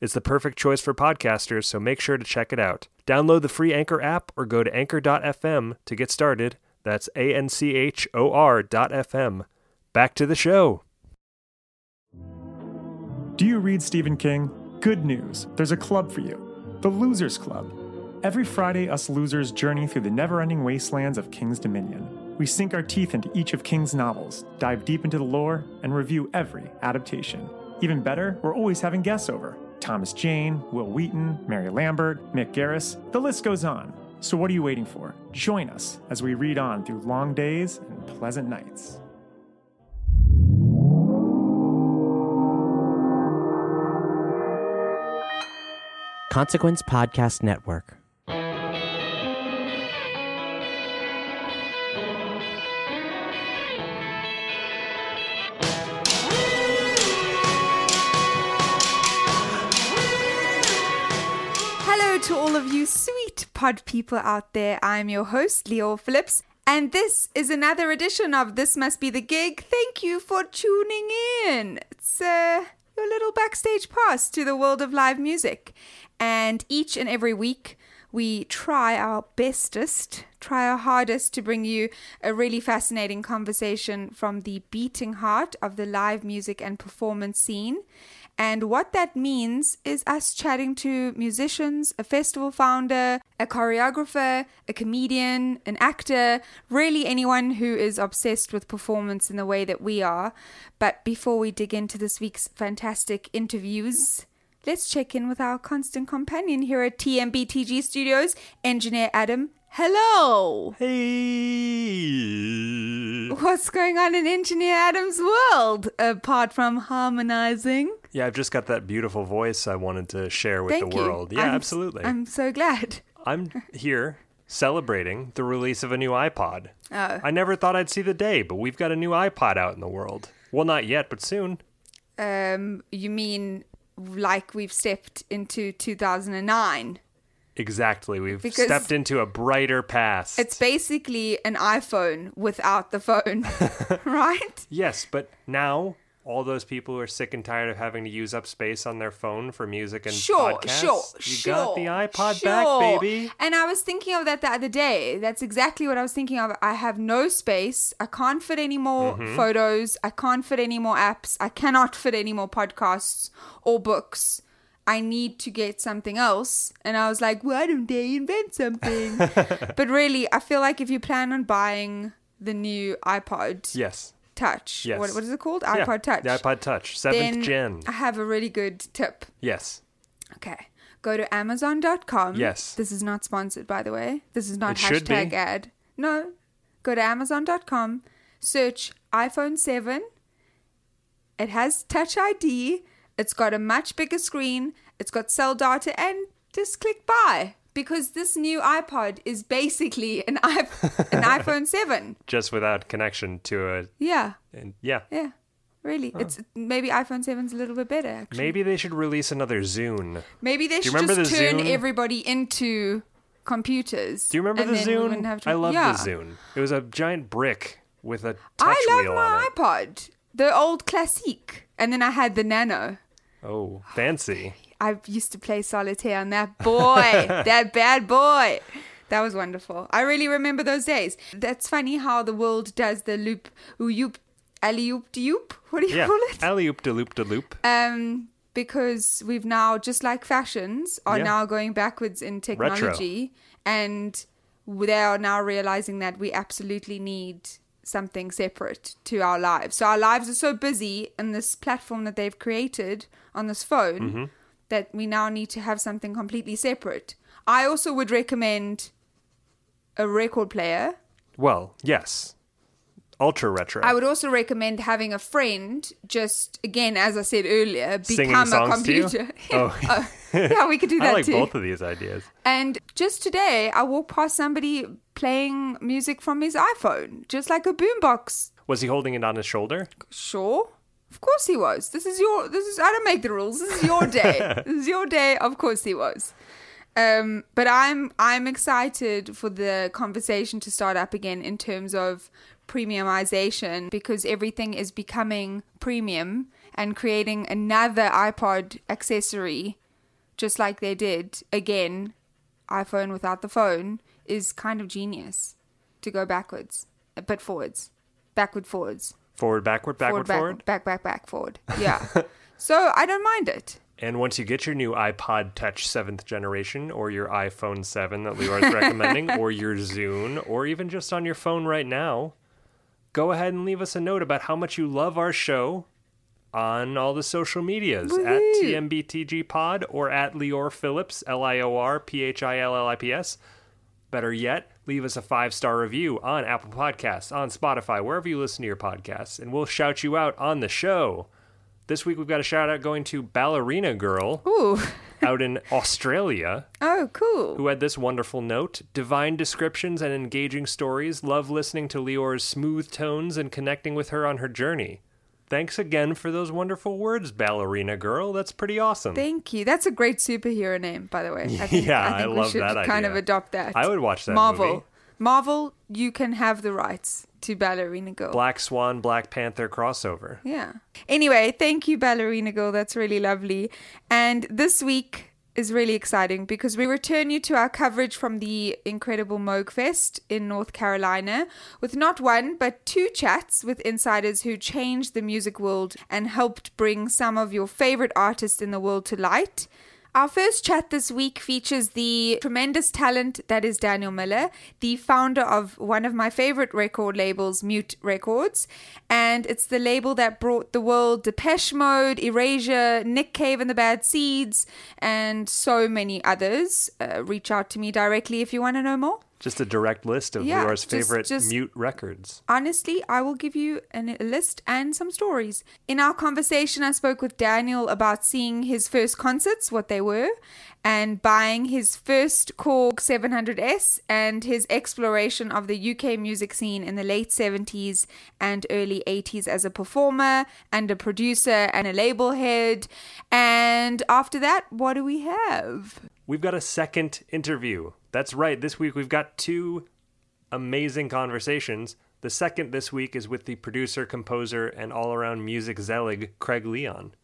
It's the perfect choice for podcasters, so make sure to check it out. Download the free Anchor app or go to anchor.fm to get started. That's A N C H O R dot FM. Back to the show. Do you read Stephen King? Good news. There's a club for you the Losers Club. Every Friday, us losers journey through the never ending wastelands of King's Dominion. We sink our teeth into each of King's novels, dive deep into the lore, and review every adaptation. Even better, we're always having guests over. Thomas Jane, Wil Wheaton, Mary Lambert, Mick Garris, the list goes on. So what are you waiting for? Join us as we read on through long days and pleasant nights. Consequence Podcast Network. To all of you sweet pod people out there. I'm your host, Lior Phillips, and this is another edition of This Must Be the Gig. Thank you for tuning in. It's uh, your little backstage pass to the world of live music. And each and every week, we try our bestest, try our hardest to bring you a really fascinating conversation from the beating heart of the live music and performance scene. And what that means is us chatting to musicians, a festival founder, a choreographer, a comedian, an actor, really anyone who is obsessed with performance in the way that we are. But before we dig into this week's fantastic interviews, let's check in with our constant companion here at TMBTG Studios, engineer Adam. Hello! Hey! What's going on in Engineer Adam's world apart from harmonizing? Yeah, I've just got that beautiful voice I wanted to share with Thank the you. world. Yeah, I'm absolutely. I'm so glad. I'm here celebrating the release of a new iPod. Oh. I never thought I'd see the day, but we've got a new iPod out in the world. Well, not yet, but soon. Um, you mean like we've stepped into 2009? Exactly. We've Because stepped into a brighter past. It's basically an iPhone without the phone, right? yes, but now all those people who are sick and tired of having to use up space on their phone for music and Sure, podcasts, sure, you sure. got the iPod sure. back, baby. And I was thinking of that the other day. That's exactly what I was thinking of. I have no space. I can't fit any more Mm-hmm. photos. I can't fit any more apps. I cannot fit any more podcasts or books. I need to get something else. And I was like, why don't they invent something? but really, I feel like if you plan on buying the new iPod Yes. Touch, Yes. what, what is it called? Yeah, iPod Touch. The iPod Touch, seventh then gen. I have a really good tip. Yes. Okay. Go to Amazon.com. Yes. This is not sponsored, by the way. This is not It hashtag ad. No. Go to Amazon.com. Search iPhone 7. It has Touch ID. It's got a much bigger screen. It's got cell data, and just click buy because this new iPod is basically an, iP- an iPhone 7. Just without connection to a. Yeah. And yeah. Yeah. Really. It's maybe iPhone 7's a little bit better, actually. Maybe they should release another Zune. Maybe they Do should just the turn Zune? everybody into computers. Do you remember the Zune? have to- I love yeah. the Zune. It was a giant brick with a touch I love wheel my on it. iPod. The old classique. And then I had the nano. Oh, fancy. I used to play solitaire on that boy, that bad boy. That was wonderful. I really remember those days. That's funny how the world does the loop, oop, alley oop de oop. What do you Yeah. call it? Alley oop de loop de loop. Um, because we've now, just like fashions, are Yeah. now going backwards in technology, and they are now realizing that we absolutely need something separate to our lives. So our lives are so busy in this platform that they've created on this phone Mm-hmm. That we now need to have something completely separate. I also would recommend a record player. Well, yes. Ultra retro. I would also recommend having a friend, just again, as I said earlier, become a songs to you? computer. Oh. Uh, yeah, we could do that I like too. both of these ideas. And just today, I walked past somebody playing music from his iPhone, just like a boombox. Was he holding it on his shoulder? Sure, of course he was. This is your. This is. I don't make the rules. This is your day. this is your day. Of course he was. Um, but I'm I'm excited for the conversation to start up again in terms of premiumization because everything is becoming premium and creating another iPod accessory, just like they did again, iPhone without the phone is kind of genius to go backwards, but forwards, backward forwards Forward, backward, backward, forward. back, back, back, forward. Yeah. so I don't mind it. And once you get your new iPod Touch 7th generation, or your iPhone 7 that Lior's recommending, or your Zune, or even just on your phone right now, go ahead and leave us a note about how much you love our show on all the social medias at Woohoo. TMBTG Pod or at Lior Phillips, L I O R P H I L L I P S. Better yet, leave us a five star review on Apple Podcasts, on Spotify, wherever you listen to your podcasts, and we'll shout you out on the show. This week we've got a shout out going to Ballerina Girl Ooh. out in Australia Oh, cool. who had this wonderful note divine descriptions and engaging stories. Love listening to Lior's smooth tones and connecting with her on her journey. Thanks again for those wonderful words, Ballerina Girl. That's pretty awesome. Thank you. That's a great superhero name, by the way. I think, Yeah, I, think I we love should that kind idea. of adopt that. I would watch that Marvel. movie. Marvel, you can have the rights to Ballerina Girl. Black Swan, Black Panther crossover. Yeah. Anyway, thank you, Ballerina Girl. That's really lovely. And this week is really exciting because we return you to our coverage from the incredible Moogfest in North Carolina with not one, but two chats with insiders who changed the music world and helped bring some of your favorite artists in the world to light. Our first chat this week features the tremendous talent that is Daniel Miller, the founder of one of my favorite record labels, Mute Records. And it's the label that brought the world Depeche Mode, Erasure, Nick Cave and the Bad Seeds, and so many others. Uh, reach out to me directly if you want to know more. Just a direct list of Yeah, Lior's just- favorite just- mute records. Honestly, I will give you an, a list and some stories. In our conversation, I spoke with Daniel about seeing his first concerts, what they were, and buying his first Korg 700S and his exploration of the UK music scene in the late 70s and early 80s as a performer and a producer and a label head. And after that, what do we have? We've got a second interview. That's right. This week we've got two amazing conversations. The second this week is with the producer, composer, and all around music zealot, Craig Leon.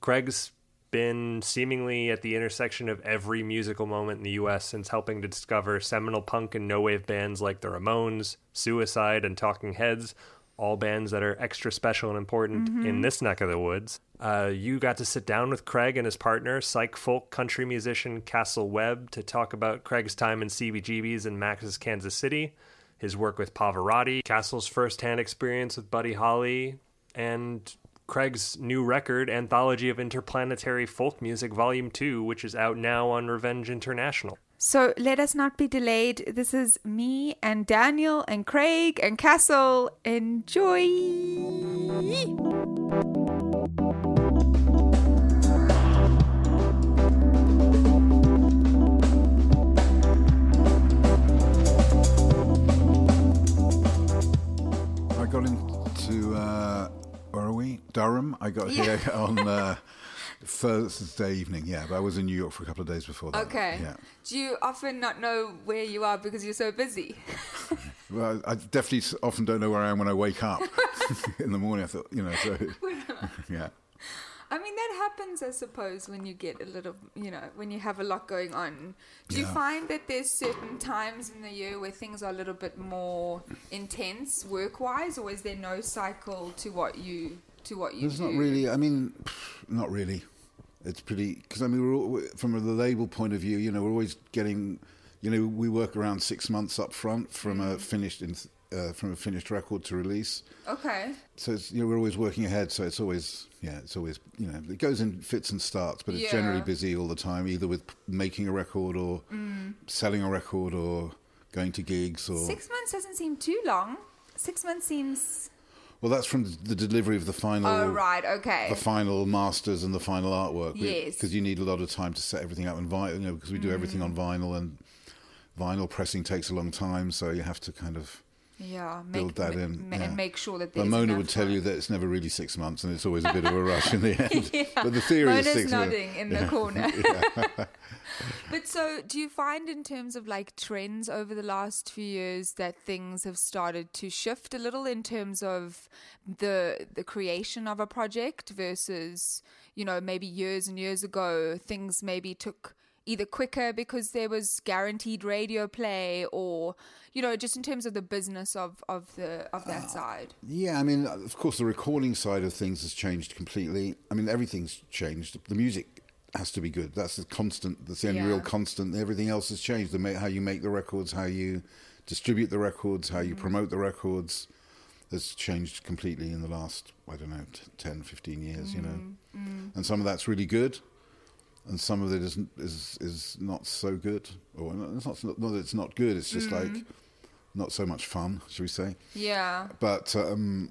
Craig's been seemingly at the intersection of every musical moment in the US since helping to discover seminal punk and no wave bands like the Ramones, Suicide, and Talking Heads, all bands that are extra special and important mm-hmm. in this neck of the woods. Uh, you got to sit down with Craig and his partner, psych folk country musician Cassell Webb, to talk about Craig's time in CBGB's and Max's Kansas City, his work with Pavarotti, Cassell's first-hand experience with Buddy Holly, and Craig's new record, Anthology of Interplanetary Folk Music Volume 2, which is out now on Revenge International. So let us not be delayed. This is me and Daniel and Craig and Castle. Enjoy. Got into uh, where are we? Durham. I got here on uh, Thursday evening. Yeah, but I was in New York for a couple of days before that. Okay. Yeah. Do you often not know where you are because you're so busy? Well, I definitely often don't know where I am when I wake up. in the morning. I thought, you know, so yeah. I mean, that happens, I suppose, when you get a little, you know, when you have a lot going on. Do you find that there's certain times in the year where things are a little bit more intense work-wise, or is there no cycle to what you to what you There's do? not really. I mean, not really. It's pretty because I mean, we're all, from the label point of view. You know, we're always getting. You know, we work around six months up front from a mm-hmm. finished in, uh, from a finished record to release. Okay. So it's, you know, we're always working ahead. So it's always yeah, it's always you know, it goes in fits and starts, but it's Yeah. generally busy all the time, either with making a record or Mm. selling a record or going to gigs or. Six months doesn't seem too long. Six months seems. Well, that's from the delivery of the final. Oh right. Okay. the final masters and the final artwork. Yes. Because you need a lot of time to set everything up on vinyl, you know, because we do everything on vinyl and vinyl pressing takes a long time, so you have to kind of yeah. Make, build that in. ma- yeah. and make sure that But. Mona would tell time. you that it's never really six months and it's always a bit of a rush in the end. Yeah. But the theory Mona's is six months. nodding in the corner. but so, do you find in terms of like trends over the last few years that things have started to shift a little in terms of the the creation of a project versus you know maybe years and years ago things maybe took either quicker because there was guaranteed radio play or you know just in terms of the business of of the of that ah, side Yeah, I mean, of course, the recording side of things has changed completely. I mean, everything's changed. The music has to be good. That's the constant. That's the only Yeah. real constant. Everything else has changed. The how you make the records, how you distribute the records, how you mm. promote the records has changed completely in the last, I don't know, t- 10, 15 years, you know. Mm, mm. And some of that's really good. And some of it is is is not so good, or it's not not that it's not good. It's just Mm. like not so much fun, should we say? yeah But um,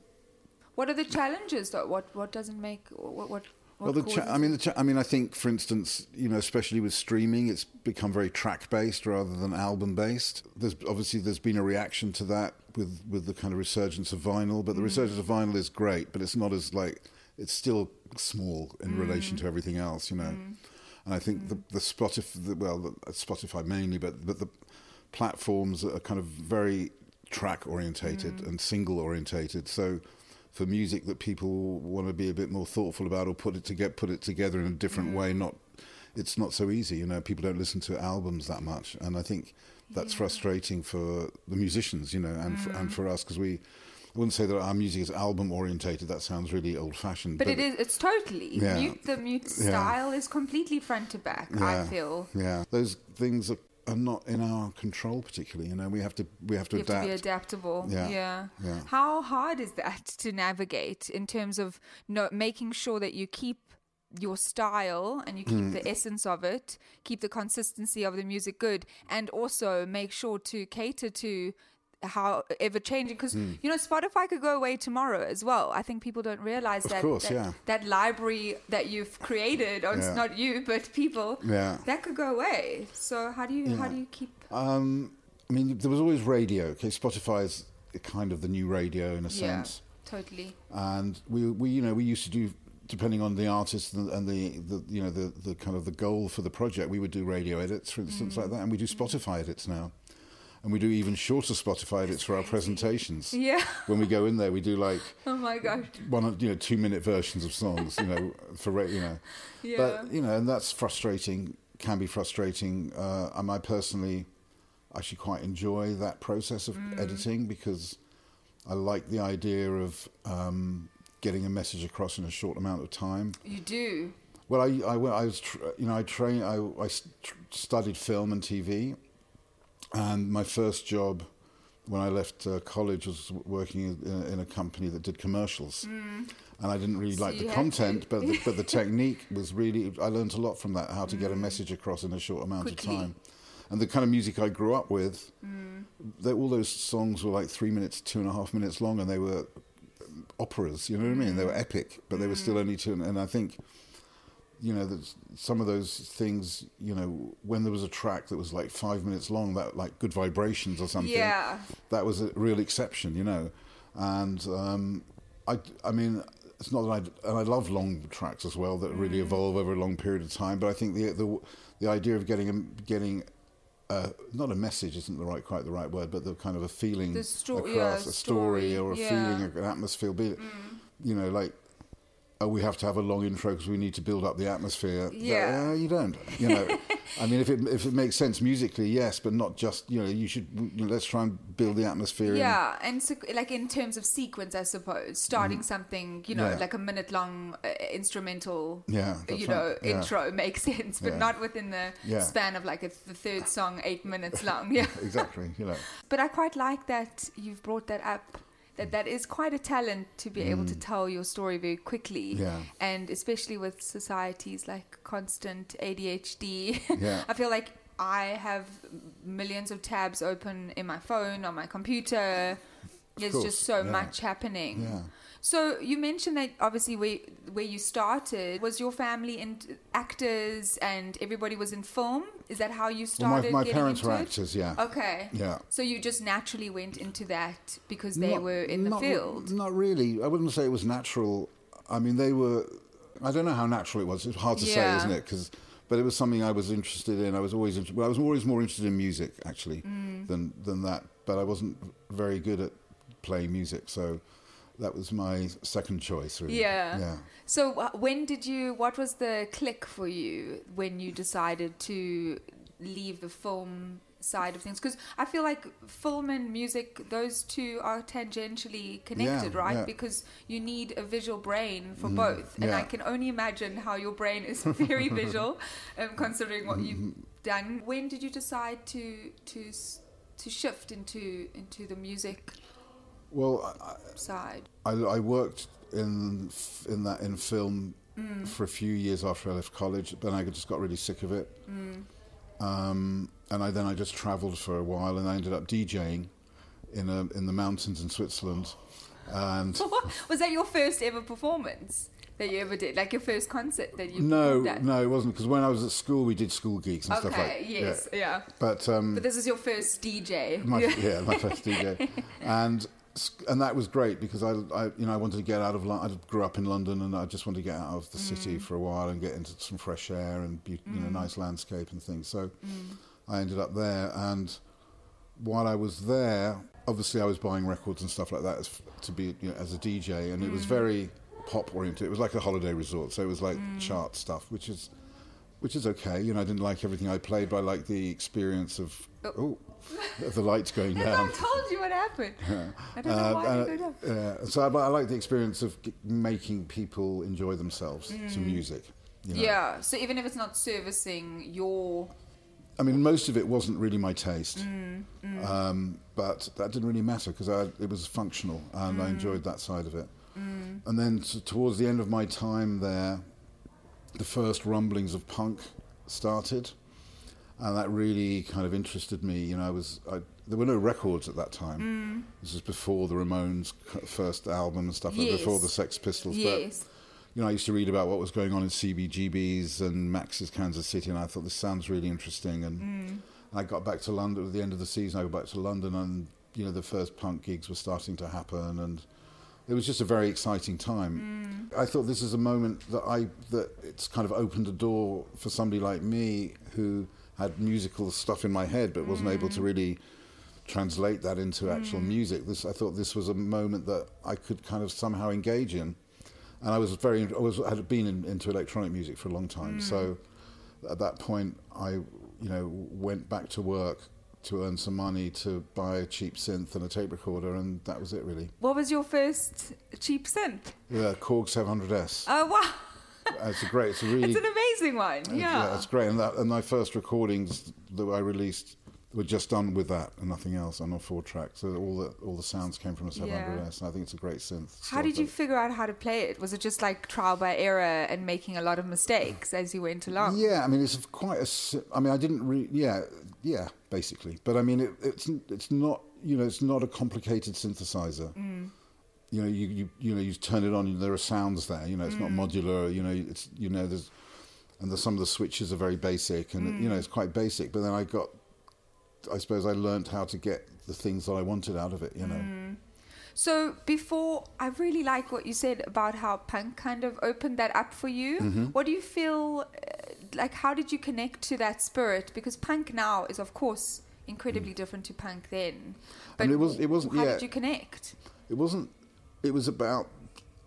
what are the challenges though what what doesn't make what what Well, what cha- I mean, the cha- I mean, I think, for instance, you know, especially with streaming, it's become very track based rather than album based. There's obviously there's been a reaction to that with with the kind of resurgence of vinyl, but the resurgence of vinyl is great, but it's not as like it's still small in relation to everything else, you know. And I think the mm. the Spotify, the, well, the, uh, Spotify mainly, but but the platforms are kind of very track orientated mm. and single orientated. So for music that people want to be a bit more thoughtful about or put it to get put it together in a different way, mm. not it's not so easy. You know, people don't listen to albums that much, and I think that's frustrating for the musicians. You know, and for, and for us because we. Wouldn't say that our music is album orientated. That sounds really old fashioned. But it is. It's totally Yeah. mute. The mute Yeah. style is completely front to back. I feel Yeah, those things are, are not in our control particularly. You know, we have to we have to you have adapt. to be adaptable. Yeah. Yeah. Yeah. How hard is that to navigate in terms of no making sure that you keep your style and you keep Hmm. the essence of it, keep the consistency of the music good, and also make sure to cater to how ever changing because Hmm. you know Spotify could go away tomorrow as well. I think people don't realize Of that course, that, yeah. that library that you've created, or it's not you but people, Yeah. that could go away. So how do you how do you keep Um, I mean, there was always radio. Okay, Spotify is kind of the new radio in a yeah sense, totally and we we you know we used to do depending on the artist and, and the, the you know the the kind of the goal for the project, we would do radio edits, for instance, like that, and we do Spotify edits now. And we do even shorter Spotify edits for our presentations. yeah. When we go in there, we do like Oh my gosh. one, of you know, two minute versions of songs, you know, for you know. Yeah. But you know, and that's frustrating. Can be frustrating. Uh, and I personally actually quite enjoy that process of Mm. editing because I like the idea of um, getting a message across in a short amount of time. you do. Well, I, I, I was, tr- you know, I trained, I, tr- studied film and TV, and my first job when I left uh, college was working in, in a company that did commercials, and I didn't really Mm. So like the content, but the, but the technique was really. I learned a lot from that, how to get a message across in a short amount Mm. Quickly. of time, and the kind of music I grew up with. Mm. They, all those songs were like three minutes, two and a half minutes long, and they were operas. You know what I mean? They were Mm. epic, but they were still only two. And I think, you know, that some of those things. You know, when there was a track that was like five minutes long, that like Good Vibrations or something. Yeah. That was a real exception, you know, and um, I, I mean. It's not that I, and I love long tracks as well that Mm. really evolve over a long period of time. But I think the the the idea of getting a, getting not a message isn't the right quite the right word, but the kind of a feeling The sto- across yeah, a story, story, or a yeah. feeling, an atmosphere. Be it, you know, like. Oh, we have to have a long intro because we need to build up the atmosphere. Yeah. Uh, you don't. You know, I mean, if it if it makes sense musically, yes, but not just. You know, you should. You know, let's try and build the atmosphere. in- Yeah, and so, like in terms of sequence, I suppose starting something, you know. Yeah. like a minute long uh, instrumental, Yeah, you know, right. Yeah. intro makes sense, but Yeah. not within the Yeah. span of like a, the third song, eight minutes long. Yeah, exactly. You know. but I quite like that you've brought that up. That that is quite a talent to be able to tell your story very quickly, Mm. Yeah. and especially with societies like constant ADHD. Yeah. I feel like I have millions of tabs open in my phone on my computer. There's course, just so yeah. much happening. Yeah. So you mentioned that obviously where where you started was your family in actors and everybody was in film. Is that how you Well, started? my, my getting parents into were it? actors. Yeah. Okay. Yeah. So you just naturally went into that because they Not- were in the not- field. Not really. I wouldn't say it was natural. I mean, they were. I don't know how natural it was. It's hard to say, isn't it? Because, but it was something I was interested in. I was always. Well, I was always more interested in music actually Mm. than than that. But I wasn't very good at playing music, so that was my second choice. Really. Yeah. Yeah. So uh, when did you? What was the click for you when you decided to leave the film side of things? Because I feel like film and music, those two are tangentially connected, Yeah, right? yeah. Because you need a visual brain for both, and I can only imagine how your brain is very visual, um, considering what you've Mm-hmm. done. When did you decide to to to shift into into the music Well, I, side? I, I worked in in that in film Mm. for a few years after I left college. Then I just got really sick of it, Mm. um, and I then I just travelled for a while, and I ended up DJing in a, in the mountains in Switzerland, and was that your first ever performance that you ever did? Like your first concert that you no, no, it wasn't because when I was at school we did school gigs and stuff like Okay, yes, yeah. But um, But this is your first DJ. my, yeah, my first DJ, and and that was great because I, I you know I wanted to get out of London. I grew up in London, and I just wanted to get out of the city mm. for a while and get into some fresh air and be, you know mm. nice landscape and things. So mm. I ended up there, and while I was there, obviously I was buying records and stuff like that as, to be you know, as a DJ, and it was very pop oriented. It was like a holiday resort, so it was like chart stuff, which is which is okay. You know, I didn't like everything I played, but I liked the experience of oh, of the lights going down. I told you what happened. I don't know Uh, why uh, they go down. uh, so I, I like the experience of g- making people enjoy themselves to music. You know? Yeah, so even if it's not servicing your. I mean, most of it wasn't really my taste, Mm, Um, but that didn't really matter because it was functional and I Mm. enjoyed that side of it. And then t- towards the end of my time there, the first rumblings of punk started, and that really kind of interested me. You know, I was I, there were no records at that time. Mm. This was before the Ramones' first album and stuff, like before the Sex Pistols. Yes. But you know, I used to read about what was going on in CBGB's and Max's Kansas City, and I thought this sounds really interesting. And Mm. I got back to London at the end of the season. I got back to London, and you know, the first punk gigs were starting to happen, and it was just a very exciting time. I thought this is a moment that I that it's kind of opened a door for somebody like me who had musical stuff in my head, but wasn't able to mm. really translate that into actual mm. music. This I thought this was a moment that I could kind of somehow engage in and I was very I was had been in, into electronic music for a long time. Mm. So at that point, I you know went back to work to earn some money to buy a cheap synth and a tape recorder, and that was it really. What was your first cheap synth? Yeah, Korg 700S. Oh, wow. It's a great. It's a really. It's an amazing one. Yeah. it's great. And that and my first recordings that I released were just done with that and nothing else on a four track. So all the all the sounds came from a 700S. And I think it's a great synth. How did you figure out how to play it? Was it just like trial by error and making a lot of mistakes as you went along? Yeah, I mean it's quite a. I mean I didn't re- Yeah, yeah, basically. But I mean it, it's it's not you know it's not a complicated synthesizer. Mm. You know you, you you know you turn it on and there are sounds there. You know it's not modular. You know it's you know there's and the, some of the switches are very basic and you know it's quite basic. But then I got I suppose I learned how to get the things that I wanted out of it. You know. So before, I really like what you said about how punk kind of opened that up for you. Mm-hmm. What do you feel uh, like how did you connect to that spirit? Because punk now is of course incredibly different to punk then. But mean, it was- it wasn't- How yeah. did you connect? it wasn't it was about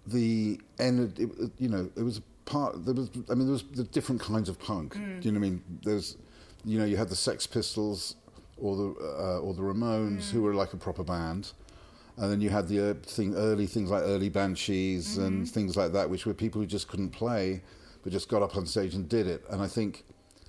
the energy you know it was part there was i mean there was the different kinds of punk. Mm. do you know what i mean? There's you know you had the sex pistols or the uh, or the ramones who were like a proper band. And then you had the uh, thing early things like early banshees and things like that which were people who just couldn't play but just got up on stage and did it. And i think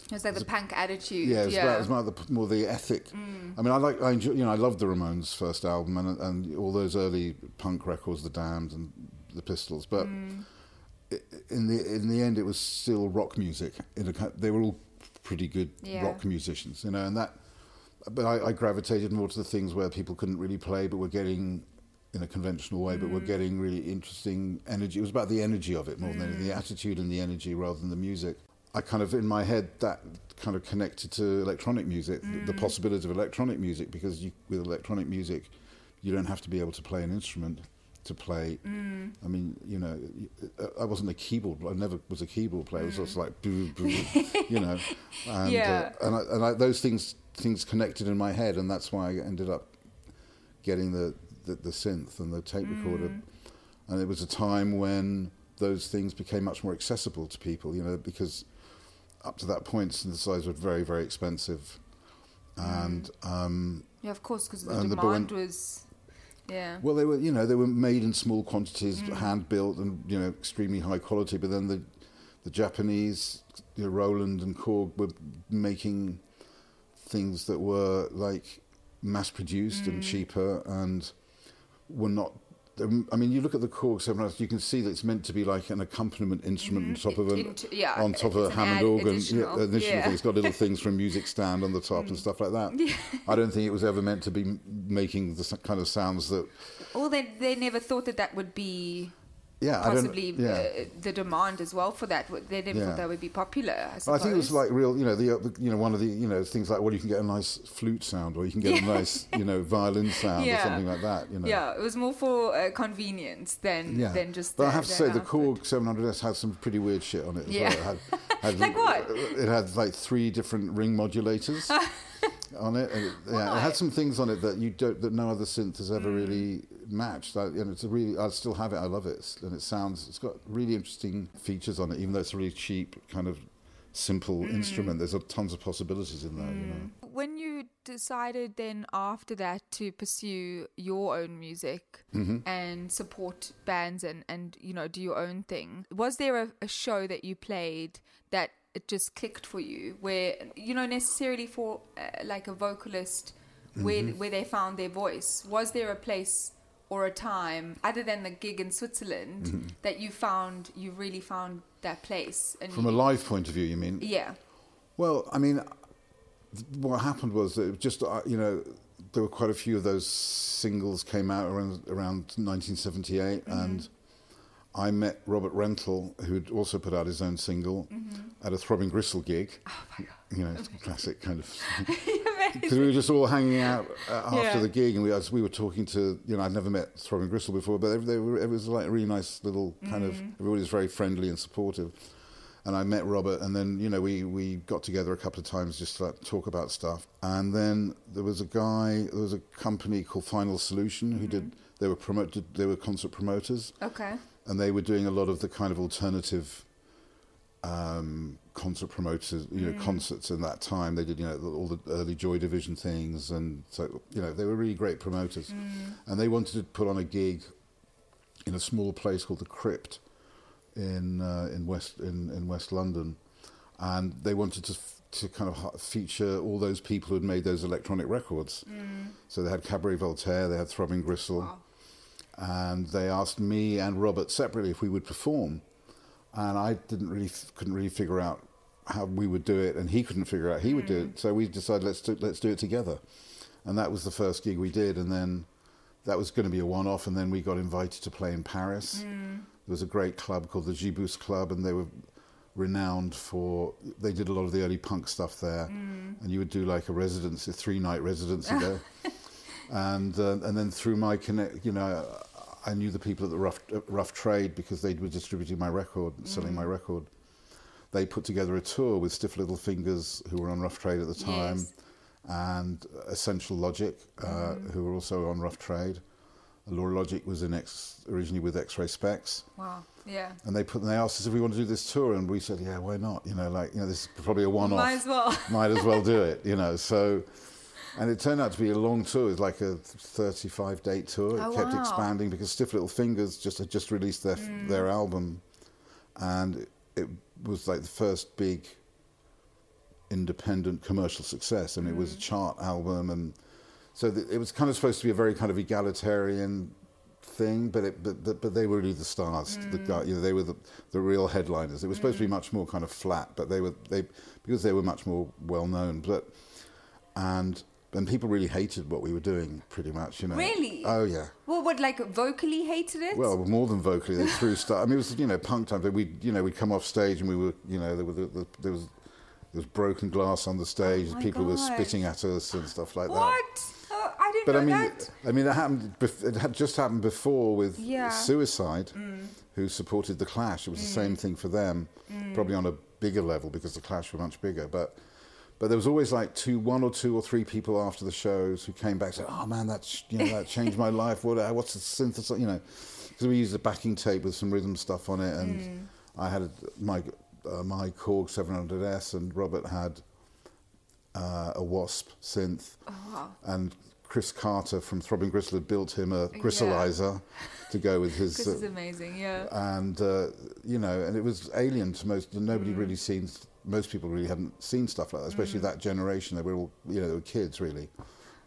It was like the punk attitude. yeah, it's, yeah. About, it's more, the, more the ethic. Mm. I mean, I like, I enjoy, you know, I love the Ramones' first album and, and all those early punk records, the Damned and the Pistols. But mm. i in the in the end, it was still rock music. In a, they were all pretty good Yeah. rock musicians, you know, and that. But I, I gravitated more to the things where people couldn't really play, but were getting in a conventional way, but were mm. getting really interesting energy. It was about the energy of it more than anything, the attitude and the energy rather than the music. I kind of, in my head, that kind of connected to electronic music, the- the mm. possibility of electronic music, because you, with electronic music, you don't have to be able to play an instrument to play. Mm. I mean, you know, I wasn't a keyboard. I never was a keyboard player. It was just mm. like boo, boo, you know, and uh, Yeah. uh, and, I, and I, those things things connected in my head, and that's why I ended up getting the, the, the synth and the tape recorder. And it was a time when those things became much more accessible to people, you know, because up to that point, synthesizers were very, very expensive. And, mm. um, Yeah, of course, because the And the- demand was. Yeah. well, they were, you know, they were made in small quantities, mm. hand built, and you know, extremely high quality. But then the the Japanese, you know, Roland and Korg were making things that were like mass produced and mm. cheaper, and were not. I mean, you look at the Korg 700, you can see that it's meant to be like an accompaniment instrument on top mm-hmm. of an yeah, on top of a Hammond organ. additional, yeah, additional yeah. It's got little things from a music stand on the top and mm. stuff like that. I don't think it was ever meant to be making the kind of sounds that Well, they they never thought that that would be Yeah, I don't- possibly yeah. uh, the demand as well for that. They never Yeah. thought that would be popular. I, Well, I think it was like real, you know, the, you know one of the you know things like well you can get a nice flute sound or you can get a nice you know violin sound Yeah. or something like that. You know. yeah, it was more for uh, convenience than Yeah. than just. but I the- have to say the. Korg 700S had some pretty weird shit on it. As Yeah. well. It had, had Like what? It had like three different ring modulators on it. It, yeah, it had some things on it that you don't that no other synth has Mm. ever really matched. I, and it's a really I still have it. I love it, and it sounds. It's got really interesting features on it, even though it's a really cheap kind of simple Mm. instrument. There's a, tons of possibilities in there. You know. When you decided then after that to pursue your own music Mm-hmm. and support bands and, and you know do your own thing, was there a, a show that you played that it just clicked for you, where you know necessarily for uh, like a vocalist, where Mm-hmm. where they found their voice? Was there a place or a time other than the gig in Switzerland that you found you really found that place? And Mm-hmm. From a you, live point of view, you mean? yeah, Well, I mean, what happened was that it just uh, you know there were quite a few of those singles came out around around 1978, and I met Robert Rental, who'd also put out his own single mm-hmm. at a Throbbing Gristle gig. Oh my God. You know, it's a classic kind of. Because we were just all hanging out uh, after Yeah. the gig, and we as we were talking to you know I'd never met Throbbing Gristle before, but they, they were, it was like a really nice little kind of mm. everybody was very friendly and supportive. And I met Robert, and then you know we, we got together a couple of times just to like, talk about stuff. And then there was a guy, there was a company called Final Solution who did mm-hmm. they were promoted, they were concert promoters, okay, and they were doing a lot of the kind of alternative um, concert promoters, you know, concerts in that time. They did, you know, all the early Joy Division things, and so you know, they were really great promoters. And they wanted to put on a gig in a small place called the Crypt in uh, in West in, in West London, and they wanted to f- to kind of feature all those people who had made those electronic records. So they had Cabaret Voltaire, they had Throbbing Gristle, and they asked me and Robert separately if we would perform, and I didn't really couldn't really figure out how we would do it, and he couldn't figure out how he would do it. Mm. So we decided let's do, let's do it together, and that was the first gig we did, and then that was going to be a one-off, and then we got invited to play in Paris. Mm. There was a great club called the Gibus Club, and they were renowned for. They did a lot of the early punk stuff there, mm. and you would do like a residency, a three-night residency there. And uh, and then through my connect, you know, I knew the people at the Rough uh, Rough Trade because they were distributing my record, and selling my record they put together a tour with Stiff Little Fingers, who were on Rough Trade at the time, Yes. and Essential Logic, uh, who were also on Rough Trade. Lora Logic was in X, originally with X-Ray Spex, Wow. Yeah. and they put and they asked us if we want to do this tour, and we said, yeah, why not? You know, like you know, this is probably a one-off. Might as well. Might as well do it. You know, so. And it turned out to be a long tour. It was like a 35 date tour. It Oh, kept wow. expanding because Stiff Little Fingers just had just released their Mm. their album, and it was like the first big independent commercial success, and it Mm. was a chart album, and so it was kind of supposed to be a very kind of egalitarian thing, but it, but, but but they were really the stars. The Mm. guy, you know, they were the, the real headliners. It was supposed to be much more kind of flat, but they were they because they were much more well known. But and and people really hated what we were doing, pretty much. You know. Really? Oh yeah. Well, what like vocally hated it? Well, more than vocally, they threw stuff. I mean, it was you know punk time. We you know we'd come off stage and we were you know there, were, there, there was there was broken glass on the stage. Oh People were spitting at us and stuff like that. what? Oh, I didn't But know I mean, that. I mean, it happened. bef- It had just happened before with Yeah. Mm. Suicide, who supported the Clash. It was the same thing for them, probably on a bigger level because the Clash were much bigger. But but there was always like two, one or two or three people after the shows who came back and said, "Oh man, that's you know that changed my life. What what's the synthesizer? You know, because we used a backing tape with some rhythm stuff on it, and Mm. I had a, my uh, my Korg 700S, and Robert had uh, a Wasp synth, Oh, and Chris Carter from Throbbing Gristle had built him a gristleizer to go with his. This uh, is amazing. Yeah. and uh, you know, and it was alien to most. Nobody Mm. really seen. Most people really hadn't seen stuff like that, especially that generation. They were all, you know, they were kids really,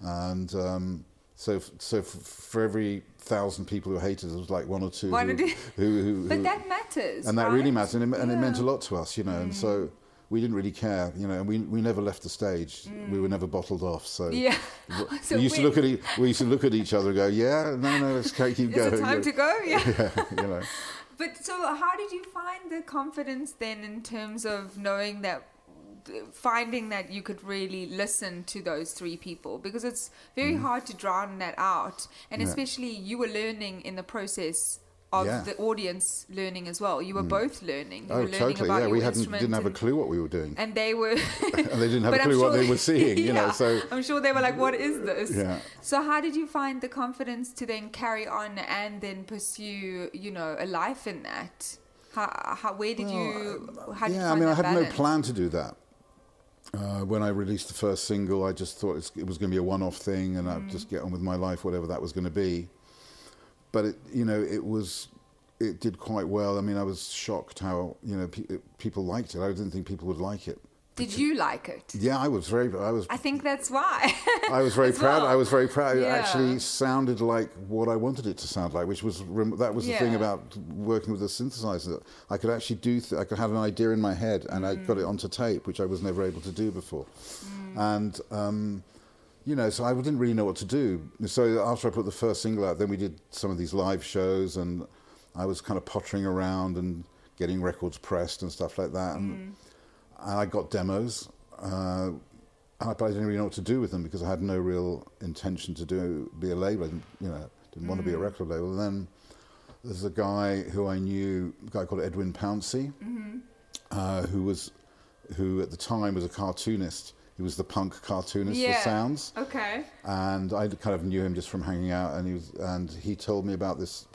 and um, so so f- for every thousand people who hated us, there was like one or two One who, or two. who, who, But that matters. and that really matters. and it, and it meant a Mm. lot to us, you know. And so we didn't really care, you know. And we we never left the stage. We were never bottled off. So Mm. Yeah. So we used to look at e- we used to look at each other and go, yeah, no, no, let's keep going. it time to go? Yeah. yeah, you know. But so, how did you find the confidence then in terms of knowing that, finding that you could really listen to those three people? Because it's very hard to drown that out. And Mm. Yeah. especially you were learning in the process of Yeah. the audience learning as well. You were both learning. You Oh, were learning totally. Yeah, we hadn't didn't have a clue what we were doing, And they were. and they didn't have a clue what sure- they were seeing. You know, so I'm sure they were like, "What is this?" Yeah. So how did you find the confidence to then carry on and then pursue, you know, a life in that? How, how where did you? How did you yeah, I mean, I had no plan to do that. Uh, when I released the first single, I just thought it was going to be a one-off thing, and Mm. I'd just get on with my life, whatever that was going to be. But it, you know, it was, it did quite well. I mean, I was shocked how you know pe- people liked it. I didn't think people would like it. Did you like it? Yeah, I was very, I was, I think that's why. I was very proud. well. I was very proud. It actually sounded like what I wanted it to sound like, which was rem- that was the thing about working with a synthesizer. I could actually do. Th- I could have an idea in my head, and I got it Mm. onto tape, which I was never able to do before. And um, you know, so I didn't really know what to do. So after I put the first single out, then we did some of these live shows, and I was kind of pottering around and getting records pressed and stuff like that. And, Mm. and I got demos. Uh, and I, but I didn't really know what to do with them because I had no real intention to do be a label. I didn't, you know, didn't want to be a record label. And then there's a guy who I knew, a guy called Edwin Pouncey, uh, who was, who at the time was a cartoonist. He was the punk cartoonist yeah. for Sounds. Okay. and I kind of knew him just from hanging out, and he was, and he told me about this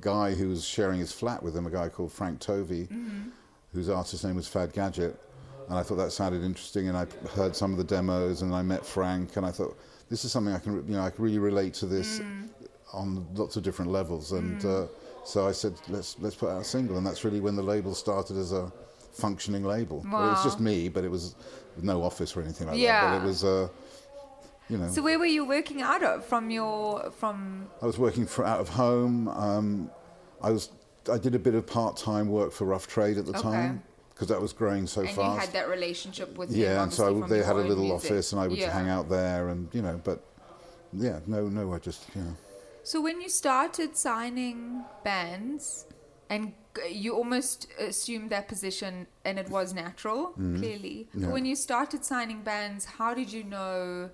guy who was sharing his flat with him, a guy called Frank Tovey, mm-hmm. whose artist name was Fad Gadget, and I thought that sounded interesting, and I heard some of the demos, and I met Frank, and I thought this is something I can, you know, I can really relate to this mm. on lots of different levels, and mm. uh, so I said let's let's put out a single, and that's really when the label started as a functioning label. Well, it was just me, but it was no office or anything like that. Yeah. But it was. Uh, you know, So where were you working out of? From your from? I was working for out of home. Um, I was I did a bit of part time work for Rough Trade at the Okay. time because that was growing so And fast. you had that relationship with him, yeah, and so I, they had a little music. office, and I would Yeah. hang out there, and you know, but yeah, no, no, I just you know. So when you started signing bands, and you almost assumed that position, and it was natural, clearly. Mm-hmm. Yeah. When you started signing bands, how did you know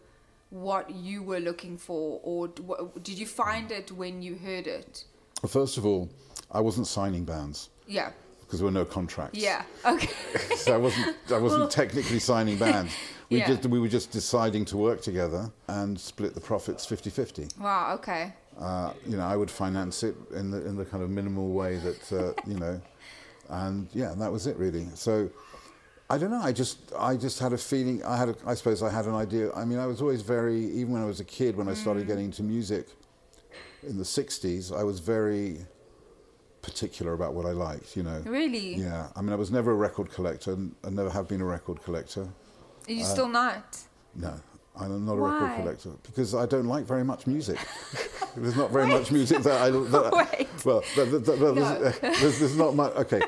what you were looking for, or did you find it when you heard it? Well, first of all, I wasn't signing bands. Yeah. because there were no contracts. Yeah. Okay. so I wasn't I wasn't technically signing bands. We Yeah. just we were just deciding to work together and split the profits 50-50. wow. Okay. Uh, you know, I would finance it in the in the kind of minimal way that uh, you know, and yeah, that was it really. So I don't know. I just I just had a feeling. I had a, I suppose I had an idea. I mean, I was always very even when I was a kid when I started getting into music in the '60s. I was very particular about what I liked. You know. Really? Yeah. I mean, I was never a record collector. and I never have been a record collector. Are you still not? No, I'm not a Why? record collector because I don't like very much music. there's not very much music that I. That. Well, th there's, No. there's, there's not much. Okay,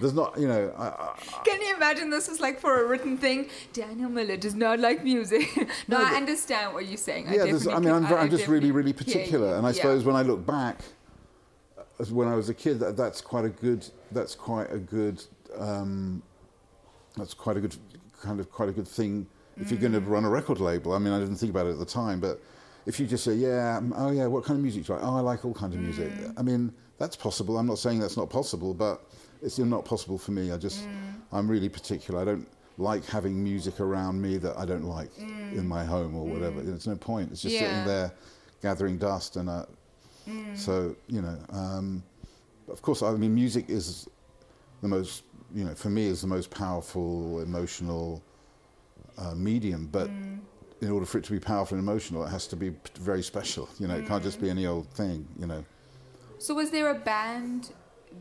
there's not. You know, I, I, Can you imagine this is like for a written thing? Daniel Miller does not like music. no, I understand what you're saying. yeah, I mean, I'm, I'm just really, really particular, and I Yeah. suppose when I look back, as when I was a kid, that, that's quite a good. That's quite a good. Um, that's quite a good kind of quite a good thing if you're going to run a record label. I mean, I didn't think about it at the time, but if you just say, "Yeah, um, oh yeah, what kind of music do you like?" Oh, I like all kinds of music. I mean, that's possible. I'm not saying that's not possible, but it's not possible for me. I just, I'm really particular. I don't like having music around me that I don't like in my home or whatever. There's no point. It's just Yeah. sitting there gathering dust, and uh, so you know. Um, of course, I mean, music is the most, you know, for me, is the most powerful emotional uh, medium. But in order for it to be powerful and emotional, it has to be very special. You know, it can't just be any old thing. You know. So was there a band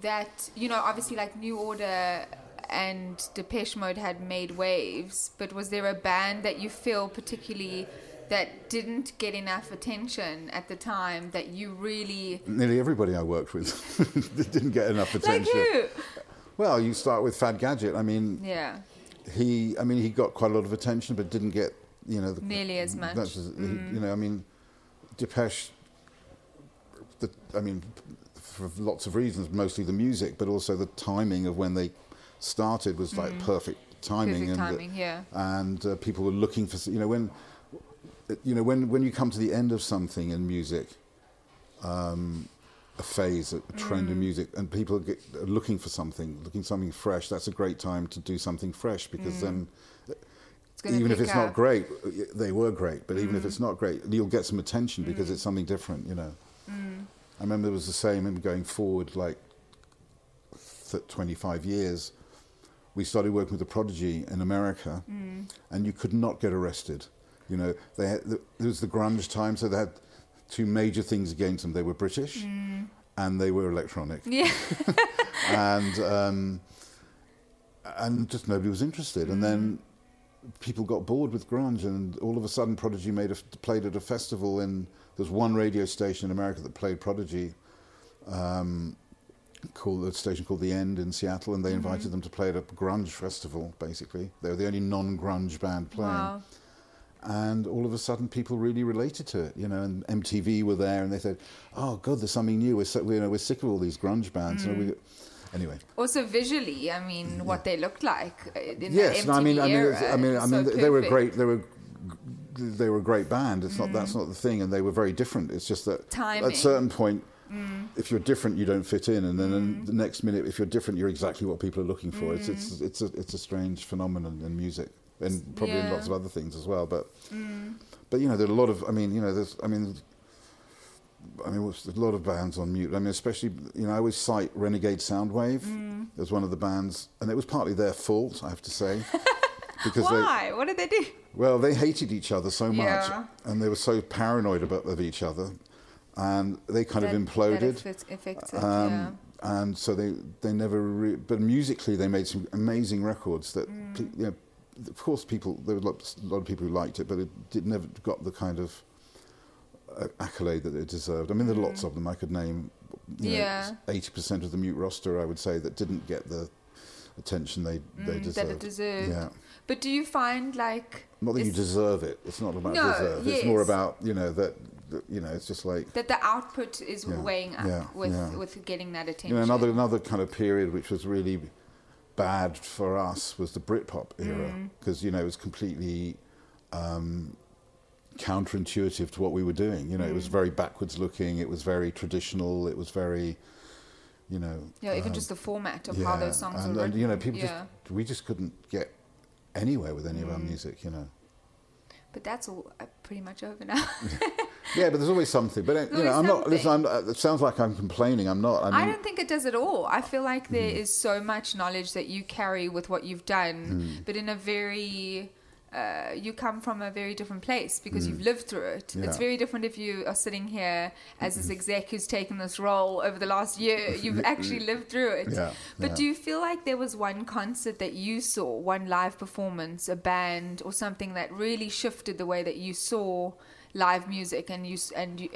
that you know, obviously like New Order and Depeche Mode had made waves, but was there a band that you feel particularly that didn't get enough attention at the time that you really Nearly everybody I worked with didn't get enough like attention. who? Well, you start with Fad Gadget. I mean, Yeah. He, I mean, he got quite a lot of attention, but didn't get, you know, the, Nearly as much. That's, just- he, you know, I mean, Depeche. The, I mean, for lots of reasons, mostly the music, but also the timing of when they started was like perfect timing, Mm. Perfect and timing, yeah. and uh, people were looking for, you know, when, you know, when when you come to the end of something in music, um, a phase, a trend Mm. in music, and people get, are looking for something, looking something fresh. That's a great time to do something fresh because then, Mm. gonna even if it's not great, they were great. But even if Mm. it's not great, you'll get some attention because it's something different. You know. Mm. I remember it was the same in going forward, like th- 25 years. We started working with the Prodigy in America, Mm. and you could not get arrested. You know, they had, there was the grunge time, so they had two major things against them. They were British, and they were electronic, Mm. Yeah. and um, and just nobody was interested. And then people got bored with grunge, and all of a sudden, Prodigy made a, played at a festival in. There's one radio station in America that played Prodigy, um, called a station called The End in Seattle, and they invited them to play at a grunge festival. Basically, they were the only non-grunge band playing Wow. And all of a sudden people really related to it, you know. And MTV were there, and they said, "Oh God, there's something new. We're so, you know, we're sick of all these grunge bands." Know, we, anyway, Also visually, I mean, what they looked like in yes, no, I mean, I mean, I mean, I mean, so they were great. They were they were a great band. It's not that's not the thing, and they were very different. It's just that Timing. at a certain point. If you're different, you don't fit in, and then Mm. the next minute, if you're different, you're exactly what people are looking for. It's it's Mm. it's a it's a strange phenomenon in music, and probably in Yeah. Mm. lots of other things as well. But but you know, there are a lot of. I mean, you know, there's. I mean, I mean, there's a lot of bands on mute. I mean, especially you know, I always cite Renegade Soundwave Mm. as one of the bands, and it was partly their fault, I have to say, because they Why? what did they do? well, they hated each other so much, Yeah. and they were so paranoid about of each other, and they kind That- of imploded. Affected, Um, yeah. And so they they never. Re- but musically, they made some amazing records that, Mm. you know, of course, people there were lots, a lot of people who liked it, but it did never got the kind of uh, accolade that it deserved. I mean, there are lots of them. I could name, you Mm. Yeah. eighty percent of the mute roster. I would say that didn't get the attention they they Mm, deserved. that it deserved. Yeah. But do you find like Not that you deserve it. It's not about No, deserve. It's more about you know that, that you know it's just like that the output is Yeah, weighing up yeah, with yeah. with getting that attention? you know another another kind of period which was really bad for us was the Britpop era Mm. because you know it was completely um, counterintuitive to what we were doing. You know, it was Mm. very backwards looking. It was very traditional. It was very you know. Yeah, even um, just the format of how those songs and, were and, you know, people yeah. just we just couldn't get anywhere with any of our Mm. music, you know. But that's all uh, pretty much over now. Yeah, but there's always something. But uh, you know, I'm not. Listen, I'm, uh, it sounds like I'm complaining. I'm not. I mean, I don't think it does at all. I feel like there Mm-hmm. is so much knowledge that you carry with what you've done, Mm. but in a very uh, you come from a very different place because you've lived through it. It's Mm. Yeah. Mm-hmm. very different if you are sitting here as this exec who's taken this role over the last year. You've actually lived through it. Yeah, But yeah. do you feel like there was one concert that you saw, one live performance, a band, or something that really shifted the way that you saw live music and you and you,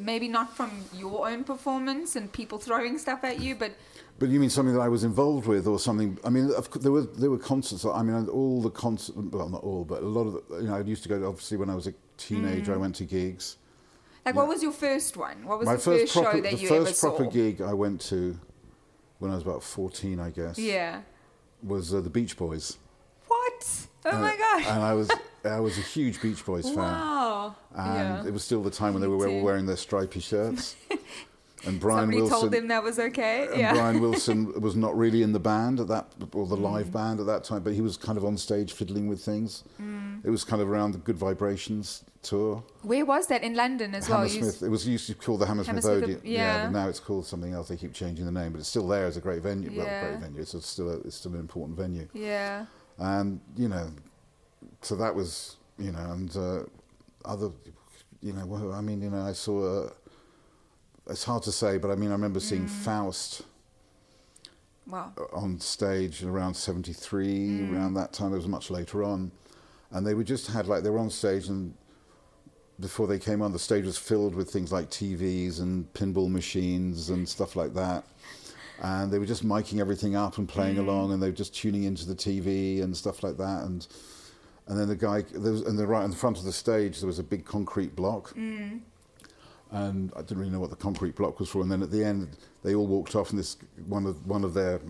maybe not from your own performance and people throwing stuff at you, but But you mean something that I was involved with, or something? I mean, there were there were concerts. I mean, all the concerts. Well, not all, but a lot of. The, you know, I used to go. to- Obviously, when I was a teenager, Mm. I went to gigs. like what was your first one? What was My the first, proper, show that the you first ever proper saw? gig I went to when I was about fourteen, I guess. Yeah. Was uh, the Beach Boys. What? Oh Uh, my gosh. And I was I was a huge Beach Boys fan. Wow. And yeah. it was still the time when they were wearing their stripy shirts. and Brian Somebody Wilson. told them that was okay. and yeah. Brian Wilson was not really in the band at that, or the Mm. live band at that time, but he was kind of on stage fiddling with things. Mm. It was kind of around the Good Vibrations tour. Where was that in London as well? You Hammersmith. It was used to call the Hammersmith, Hammersmith, Odeon. yeah. but now it's called something else. They keep changing the name, but it's still there as a great venue. Well, Yeah. great venue. It's still a, it's still an important venue. Yeah. And you know, so that was you know, and uh, other, you know, I mean, you know, I saw. Uh, it's hard to say, but I mean, I remember seeing Mm. Faust Wow. on stage around 73 around that time it was much later on and they were just had like they were on stage and before they came on the stage was filled with things like TVs and pinball machines and stuff like that and they were just miking everything up and playing along and they were just tuning into the TV and stuff like that and and then the guy there was and the right in the front of the stage there was a big concrete block. Mm. And I didn't really know what the concrete block was for. And then at the end, they all walked off, and this one of one of their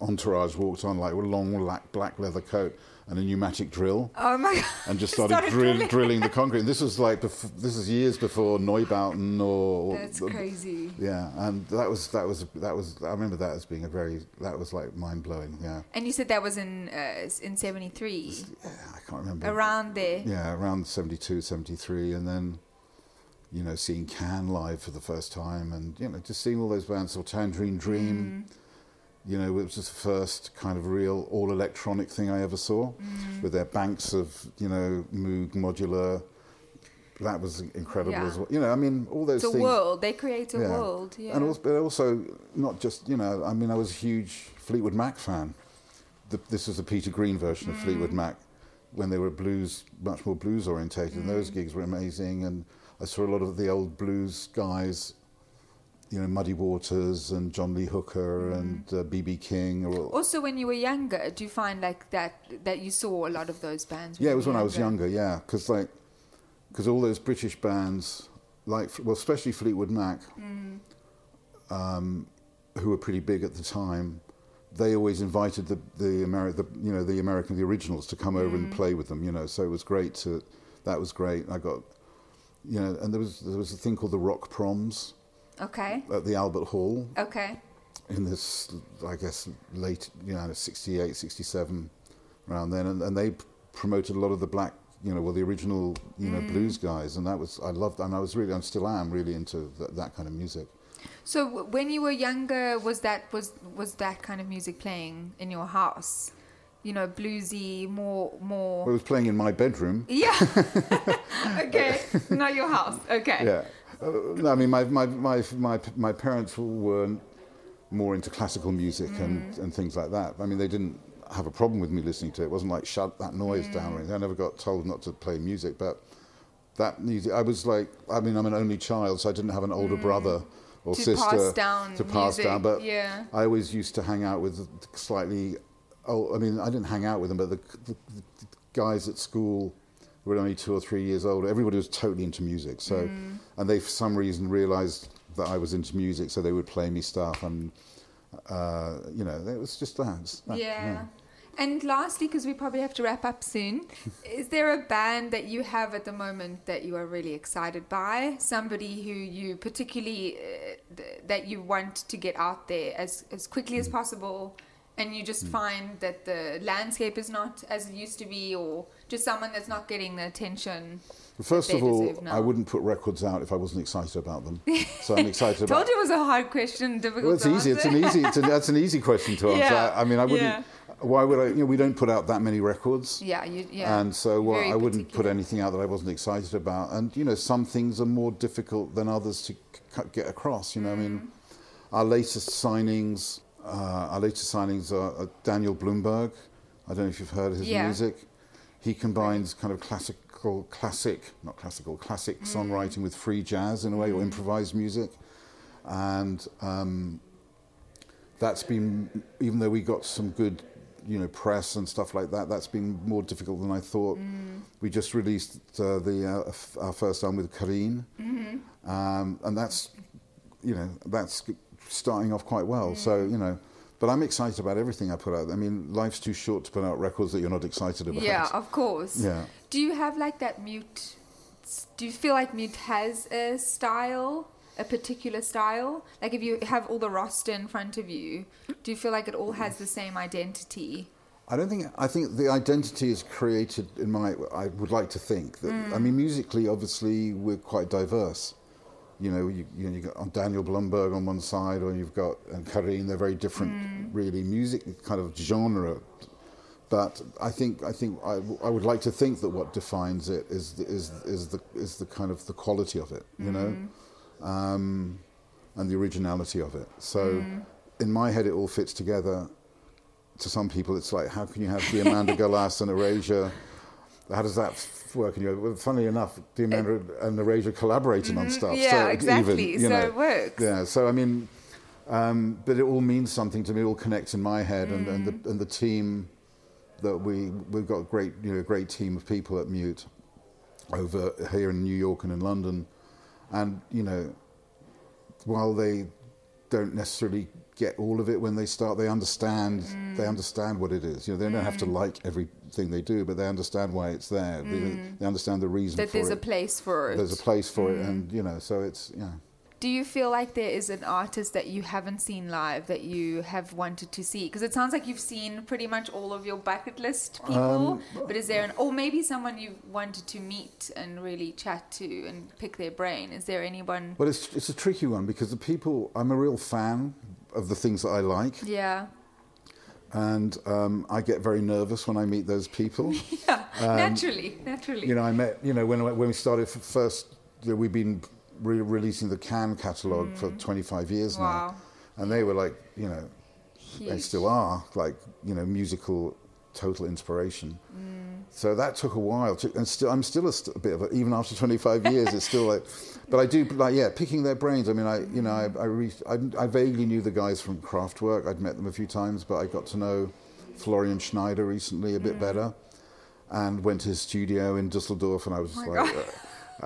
entourage walked on like with a long black, black leather coat and a pneumatic drill, Oh my god. and just started, Started drill, drilling. drilling the concrete. And this was like this is years before Neubauten or That's crazy. yeah, and that was that was that was I remember that as being a very that was like mind blowing. Yeah, And you said that was in uh, in 73 yeah, I can't remember around there. yeah, around 72, 73, and then, you know, seeing Can live for the first time, and you know, just seeing all those bands, or Tangerine Dream. You know, it was just the first kind of real all electronic thing I ever saw, mm. with their banks of you know Moog modular. That was incredible Yeah. as well. You know, I mean, all those It's a things. world. They create a world. Yeah. And also, but also, not just, you know, I mean, I was a huge Fleetwood Mac fan. The, this was the Peter Green version of Fleetwood mm. Mac when they were blues, much more blues orientated. And those mm. gigs were amazing. And I saw a lot of the old blues guys, you know, Muddy Waters and John Lee Hooker and uh, B.B. King. Or, also, when you were younger, do you find like that that you saw a lot of those bands? Yeah, it was when I was younger. Yeah, because like, because all those British bands, like well, especially Fleetwood Mac, um, who were pretty big at the time, they always invited the the, Ameri- the you know the American the originals to come over and play with them. You know, so it was great to. That was great. I got, you know, and there was there was a thing called the Rock Proms Okay. at the Albert Hall Okay. in this, I guess, late, you know, 68, 67, around then. And, and they promoted a lot of the black, you know, well, the original, you know, mm. blues guys. And that was, I loved, and I was really, I still am really into th- that kind of music. So w- when you were younger, was that was was that kind of music playing in your house? You know, bluesy, more more. Well, I was playing in my bedroom. Yeah. okay. Not your house. Okay. Yeah. Uh, no, I mean, my, my, my, my, my parents were more into classical music and, mm. and things like that. I mean, they didn't have a problem with me listening to it. It wasn't like, shut that noise down or mm. anything. I never got told not to play music, but that music, I was like, I mean, I'm an only child, so I didn't have an older mm. brother or To sister pass down to pass down. music, But yeah. I always used to hang out with slightly, oh, I mean, I didn't hang out with them, but the, the, the guys at school were only two or three years old. Everybody was totally into music. So, Mm. and they for some reason realised that I was into music, so they would play me stuff, and uh, you know, it was just that. That, Yeah. And lastly, because we probably have to wrap up soon, is there a band that you have at the moment that you are really excited by? Somebody who you particularly uh, th- that you want to get out there as as quickly as possible, and you just find that the landscape is not as it used to be, or just someone that's not getting the attention. First of all. I wouldn't put records out if I wasn't excited about them. So I'm excited about. Told you it was a hard question, difficult Well, it's easy. It's an easy. It's an, that's an easy question to answer. Yeah, I, I mean, I wouldn't. yeah. Why would I? You know, we don't put out that many records. Yeah, you, yeah. And so well, I wouldn't put anything out that I wasn't excited about. And you know, some things are more difficult than others to c- get across. You know, I mean, our latest signings, uh, our latest signings are uh, Daniel Blumberg. I don't know if you've heard his Yeah. music. He combines kind of classical, classic, not classical, classic songwriting with free jazz in a way, or improvised music. And um, that's been, even though we got some good, you know, press and stuff like that, that's been more difficult than I thought. We just released uh, the uh, our first album with KÁRYYN, um, and that's, you know, that's starting off quite well. So you know, but I'm excited about everything I put out. I mean, life's too short to put out records that you're not excited about. Yeah, of course. Yeah. Do you have like that mute? Do you feel like mute has a style, a particular style? Like if you have all the roster in front of you, do you feel like it all has the same identity? I don't think. I think the identity is created in my. I would like to think that. I mm. mean, musically, obviously, we're quite diverse. You know, you, you know, you got Daniel Blumberg on one side, or you've got and KÁRYYN. They're very different, mm. really, music kind of genre. But I think I think I, I would like to think that what defines it is the, is is the is the kind of the quality of it, you know, mm. um, and the originality of it. So, mm. in my head, it all fits together to some people, it's like, how can you have Diamanda Galás and Erasure? How does that work? And you well, funnily enough, Diamanda and Erasure collaborating on stuff. Mm-hmm. Yeah, so it exactly. Even, you So know, it works. Yeah. So I mean, um, but it all means something to me. It all connects in my head, and, and Mm. the and the team that we we've got a great you know great team of people at Mute over here in New York and in London, and you know while they don't necessarily get all of it when they start, they understand Mm. they understand what it is. You know, they don't have to like everything they do, but they understand why it's there. They, they understand the reason Mm. That there's it. a place for it. There's a place for it, and you know, so it's yeah. Do you feel like there is an artist that you haven't seen live that you have wanted to see? Because it sounds like you've seen pretty much all of your bucket list people. Um, but is there an, or maybe someone you wanted to meet and really chat to and pick their brain? Is there anyone? Well, it's it's a tricky one because the people I'm a real fan of the things that I like, Yeah, and um, I get very nervous when I meet those people. yeah, naturally, naturally. Um, You know, I met, you know, when, when we started first, you know, we've been re- releasing the Can catalogue for 25 years Mm. Wow. now. And they were like, you know, they still are, like, you know, musical total inspiration. Mm. So that took a while. To, and still, I'm still a, st- a bit of a, even after 25 years, it's still like, but I do, like, yeah, picking their brains. I mean, I, you know, I, I, re- I, I vaguely knew the guys from Kraftwerk. I'd met them a few times, but I got to know Florian Schneider recently a Mm. bit better and went to his studio in Dusseldorf, and I was Oh like, uh,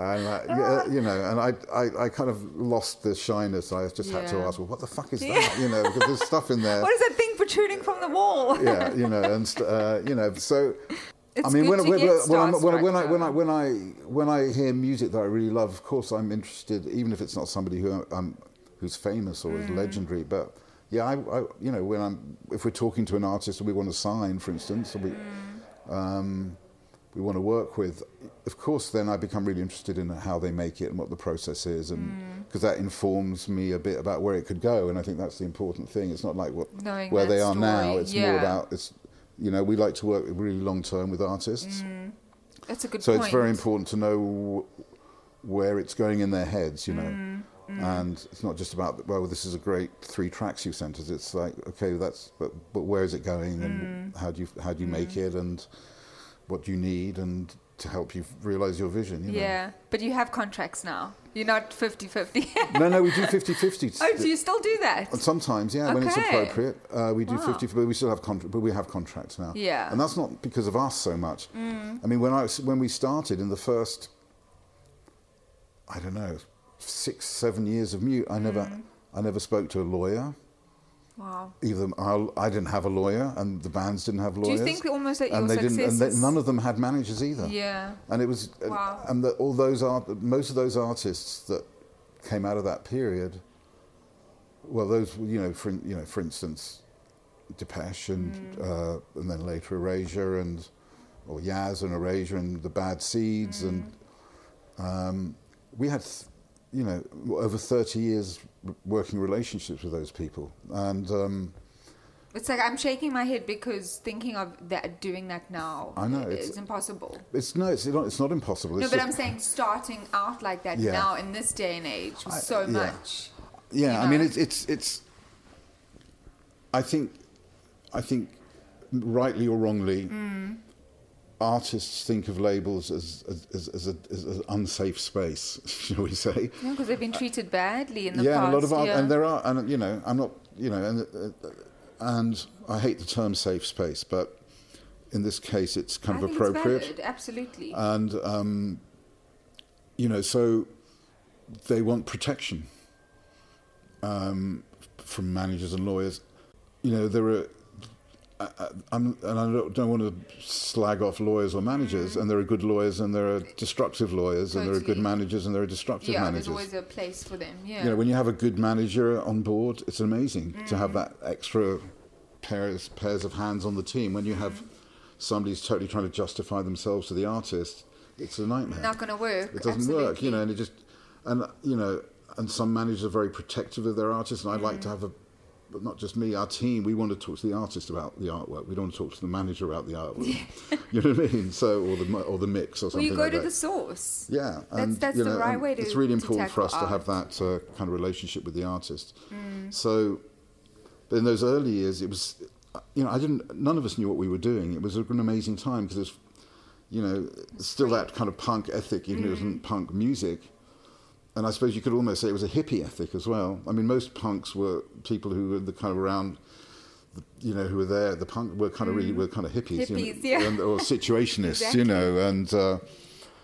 and I, yeah, you know, and I, I, I kind of lost the shyness. I just had to ask, well, what the fuck is that? You know, because there's stuff in there. What is that thing protruding from the wall? yeah, you know, and uh, you know, so. It's I mean, when, when, when, I'm- when, I- when I when I when I hear music that I really love, of course, I'm interested, even if it's not somebody who um, who's famous or Mm. is legendary. But yeah, I, I you know, when I'm if we're talking to an artist and we want to sign, for instance, or we Mm. um, we want to work with, of course, then I become really interested in how they make it and what the process is, and Mm. because that informs me a bit about where it could go, and I think that's the important thing. It's not like what Knowing where they are now. It's yeah. more about it's. You know, we like to work really long term with artists. That's a good point. So point. it's very important to know where it's going in their heads, you know. Mm, And it's not just about well, this is a great three tracks you sent us. It's like okay, that's but but where is it going, and Mm. how do you how do you make it, and what do you need, and to help you realize your vision. You know? Yeah, but you have contracts now. You're not 50-50. No, no, we do 50-50. oh, do you still do that? Sometimes, yeah, when it's appropriate, uh, we do Wow. 50, but we still have contract, but we have contracts now. Yeah. Mm. and that's not because of us so much. I mean, when I when we started in the first, I don't know, six seven years of mute, I never Mm. I never spoke to a lawyer. Wow. Either I, I didn't have a lawyer, and the bands didn't have lawyers. Do you think almost that your and they didn't, and they, none of them had managers either. Yeah. And it was, Wow. and the, all those art, most of those artists that came out of that period, well, those, you know, for you know, for instance, Depeche and Mm. uh, and then later Erasure and or Yaz and Erasure and the Bad Seeds and Mm. um, we had, th- you know, over thirty years working relationships with those people and. Um, It's like I'm shaking my head because thinking of that doing that now I know, is it's- impossible. it's no, it's not. It's not impossible. No, but I'm saying starting out like that Yeah. now in this day and age I- so yeah. much. Yeah, you I mean it's it's it's. I think, I think, rightly or wrongly, Mm. Artists think of labels as as, as, as, a, as an unsafe space, shall we say? No, because they've been treated badly in the yeah, past. a lot of art, yeah. and there are, and you know, I'm not, you know, and uh, and I hate the term safe space, but in this case, it's kind I of appropriate. valid, absolutely. and um, you know, so they want protection um, from managers and lawyers. You know, there are. I, I- I'm, and I don't, don't want to slag off lawyers or managers, and there are good lawyers and there are destructive lawyers, and there are good managers and there are destructive yeah, managers. there's always a place for them. Yeah. You know, when you have a good manager on board, it's amazing to Mm. have that extra pairs pairs of hands on the team. When you have somebody who's totally trying to justify themselves to the artist, it's a nightmare. Not going to work. it doesn't work, you know, and it just and you know, and some managers are very protective of their artists, and I'd like to Mm. have a. But not just me, our team. We want to talk to the artist about the artwork. We don't want to talk to the manager about the artwork. you know what I mean? So, or the or the mix or something like that. Well, you go like to that. the source. Yeah, That's- and that's you the right way to- it's really important for us tackle to have that uh, kind of relationship with the artist. Mm. So, but in those early years, it was, you know, I didn't. None of us knew what we were doing. It was an amazing time because it's, you know, still that kind of punk ethic, even if it Mm. wasn't punk music. And I suppose you could almost say it was a hippie ethic as well. I mean, most punks were people who were the kind of around. the- You know, who were there? The punk were kind of really were kind of hippies, you know, Mm. Yeah. and, or situationists, Exactly. you know, and uh,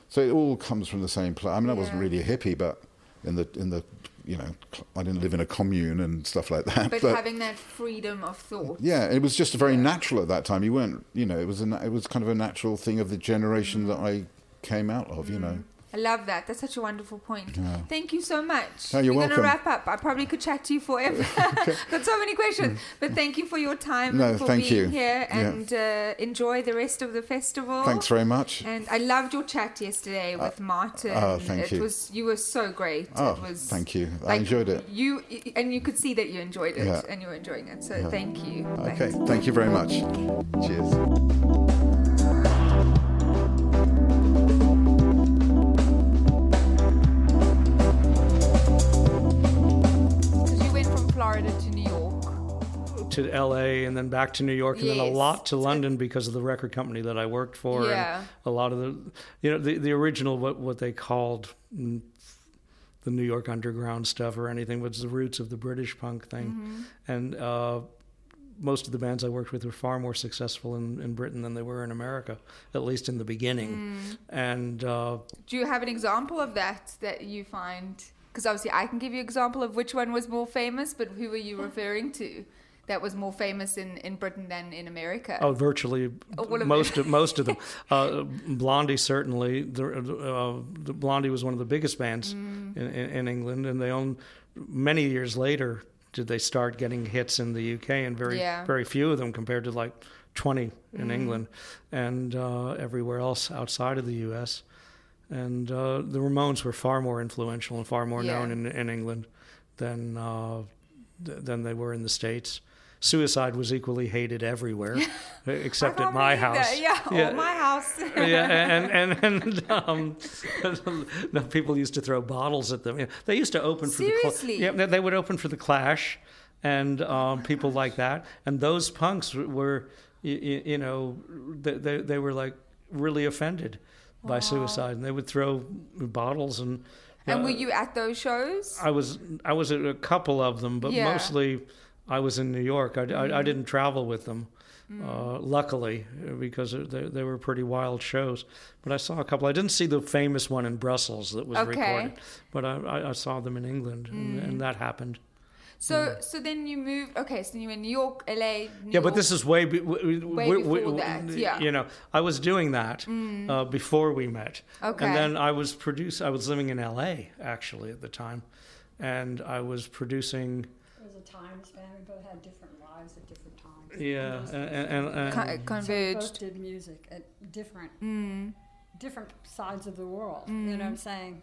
so it all comes from the same place. I mean, I wasn't really a hippie, but in the in the you know, I didn't live in a commune and stuff like that. But, having that freedom of thought. yeah, it was just very natural at that time. You weren't, you know, it was a, it was kind of a natural thing of the generation that I came out of, you know. I love that. That's such a wonderful point. Yeah. Thank you so much. Oh, you're We're going to wrap up. I probably could chat to you forever. Got so many questions. But thank you for your time Mm. No, for thank being you. here Yeah. and uh, enjoy the rest of the festival. Thanks very much. And I loved your chat yesterday with Martin. oh, thank it you. Was, you were so great. Oh, it was, thank you. I like, enjoyed it. You and you could see that you enjoyed it Yeah. and you were enjoying it. So thank you. Okay, Thanks. thank you very much. Cheers. Florida to New York. to LA and then back to New York and then a lot to London because of the record company that I worked for. Yeah. And a lot of the, you know, the, the original, what, what they called the New York underground stuff or anything was the roots of the British punk thing. Mm-hmm. And uh, most of the bands I worked with were far more successful in, in Britain than they were in America, at least in the beginning. Mm. And uh, Do you have an example of that that you find? Because obviously, I can give you an example of which one was more famous, but who are you referring to? That was more famous in, in Britain than in America. Oh, virtually All of most of most of them. Uh, Blondie certainly. The, uh, the Blondie was one of the biggest bands Mm. in, in, England, and they own many years later did they start getting hits in the UK, and very Yeah. very few of them compared to like twenty in Mm. England and uh, everywhere else outside of the US. And uh, the Ramones were far more influential and far more Yeah. known in, in England than uh, th- than they were in the states. Suicide was equally hated everywhere, except at my house. that. Yeah, oh, my house. yeah, and and and um, no, people used to throw bottles at them. Yeah, They used to open for the Seriously? Yeah, they would open for the Clash, and um, people like that. And those punks were, you, you know, they, they they were like really offended by suicide, and they would throw bottles and. and uh, were you at those shows? I was I was at a couple of them, but Yeah. Mm-hmm. mostly I was in New York. I, I, I didn't travel with them, uh, luckily, because they, they were pretty wild shows. But I saw a couple. I didn't see the famous one in Brussels that was Okay. Mm. recorded, but I, I, I saw them in England, and, and that happened. So so then you moved. Okay, so you were in New York, LA. New yeah, York. but this is way be, way, Way before that, yeah. Mm. You know, I was doing that uh, before we met. Okay. And then I was produce. I was living in L.A. actually at the time, and I was producing. There was a time span. We both had different lives at different times. Yeah, and, and, and, Con- So we both did music at different, Mm. different sides of the world. You know what I'm saying?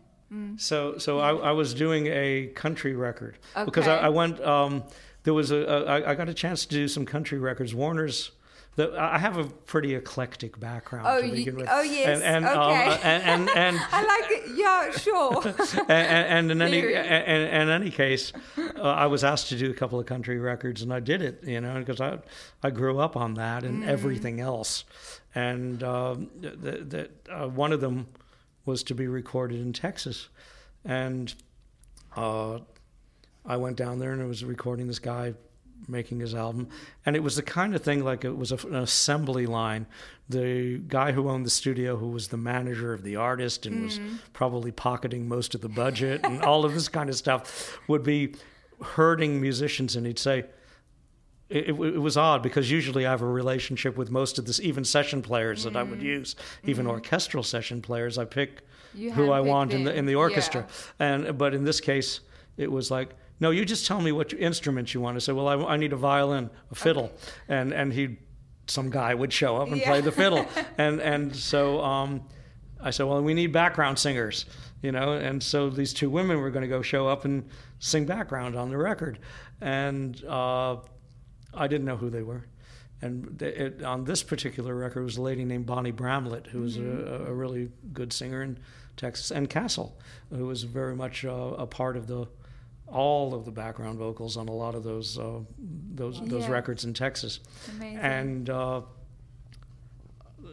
So, so I, I was doing a country record because I, I went. Um, there was a, a I I got a chance to do some country records. Warner's. The, I have a pretty eclectic background Oh, to begin with. oh, yes, and and, um, okay. and and and, I like it. Yeah, sure. and, and in any and, in any case, uh, I was asked to do a couple of country records, and I did it. You know, because I I grew up on that and everything else, and um, that that uh, one of them was to be recorded in Texas, and uh, I went down there and I was recording this guy making his album. And it was the kind of thing like it was a, an assembly line. The guy who owned the studio who was the manager of the artist and was probably pocketing most of the budget and all of this kind of stuff would be herding musicians and he'd say it, it, it was odd because usually I have a relationship with most of this, even session players that I would use, even orchestral session players. I pick You who I want in the in the orchestra, and but in this case, it was like, no, you just tell me what instruments you want. I said, well, I, I need a violin, a fiddle, and and he, some guy would show up and Yeah. play the fiddle, and and so um, I said, well, we need background singers, you know, and so these two women were going to go show up and sing background on the record, and uh, I didn't know who they were. And they, it, on this particular record was a lady named Bonnie Bramlett, who was a, a really good singer in Texas, and Cassell, who was very much uh, a part of the all of the background vocals on a lot of those uh, those those records in Texas. Amazing. And uh,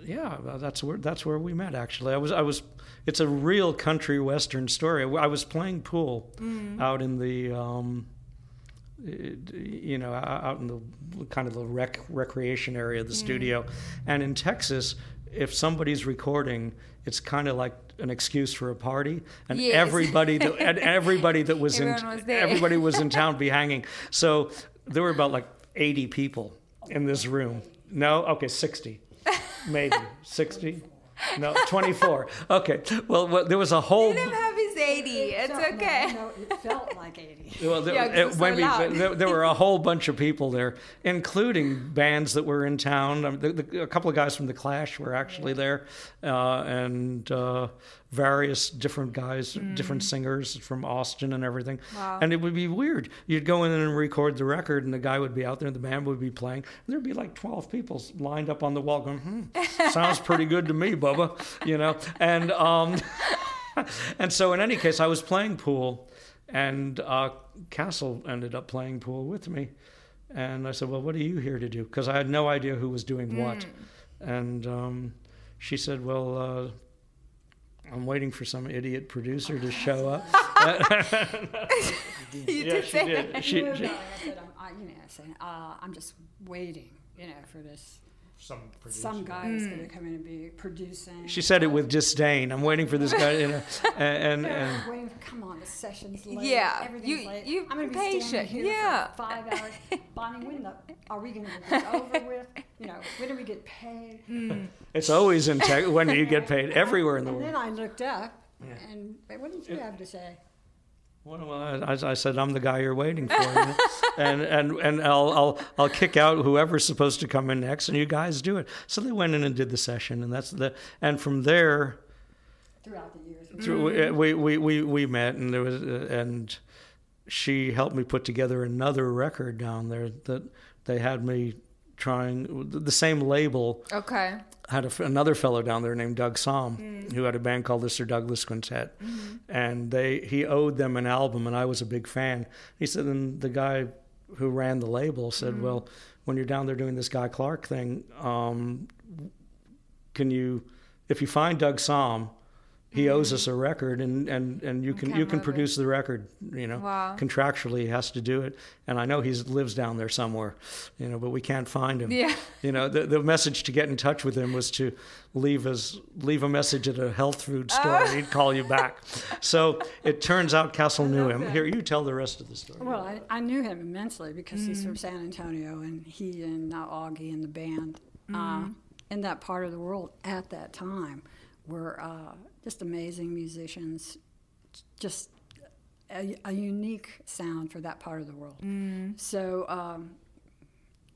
yeah, that's where that's where we met. Actually, I was I was. It's a real country western story. I was playing pool out in the. Um, Uh, you know, out in the kind of the rec recreation area of the studio, and in Texas, if somebody's recording, it's kind of like an excuse for a party, and Yes. everybody that and everybody that was in was everybody was in town be hanging. So there were about like eighty people in this room. No, okay, sixty, maybe sixty. No, twenty-four. Okay, well, well there was a whole. Let him have 80. It's Felt- okay. No, no, it felt like 80. Well, there, Yeah, 'cause it- it's so maybe- loud. there, there were a whole bunch of people there, including bands that were in town. Um, the, the, a couple of guys from the Clash were actually there, uh, and uh, various different guys, different singers from Austin and everything. Mm. Wow. And it would be weird. You'd go in and record the record, and the guy would be out there, and the band would be playing. And there'd be like twelve people lined up on the wall, going, "Hmm, sounds pretty good to me, Bubba," you know. And um, and so, in any case, I was playing pool, and uh, Cassell ended up playing pool with me. And I said, Well, what are you here to do? Because I had no idea who was doing what. And um, she said, Well, uh, I'm waiting for some idiot producer to show up. You yeah, did she did. that. She, she, I said, I'm, I, you know, I said, uh, I'm just waiting, you know, for this. Some producer. Some guy is going to mm. come in and be producing. she said it with disdain. I'm waiting for this guy, you know, and and, and Waiting come on, the session's late. Yeah, everything's you- late. you I'm gonna be patient, here yeah. for five hours. Bonnie, when the, are we going to get this over with? You know, when do we get paid? Mm. it's always in tech. When do you get paid? Everywhere in the world. And world. then I looked up, and what did you have to say? Well, I, I said I'm the guy you're waiting for, you know? and and and I'll I'll I'll kick out whoever's supposed to come in next, and you guys do it. So they went in and did the session, and that's the and from there Throughout the years, through, we, we we we met, and there was uh, and she helped me put together another record down there that they had me trying the same label Okay. had a another fellow down there named Doug Sahm mm. who had a band called the Sir Douglas Quintet, mm-hmm. and they he owed them an album, and I was a big fan. He said, and the guy who ran the label said, mm-hmm. "Well, when you're down there doing this Guy Clark thing, um, can you, if you find Doug Sahm, he owes us a record, and, and, and you can you can move it. produce the record. You know, Wow. contractually he has to do it. And I know he lives down there somewhere, you know, but we can't find him. Yeah. You know, the, the message to get in touch with him was to leave his leave a message at a health food store. Oh. He'd call you back. So it turns out Cassell knew him. Here, you tell the rest of the story. Well, I, I knew him immensely because he's from San Antonio, and he and uh, Augie and the band uh, in that part of the world at that time were uh, just amazing musicians, just a, a unique sound for that part of the world. So um,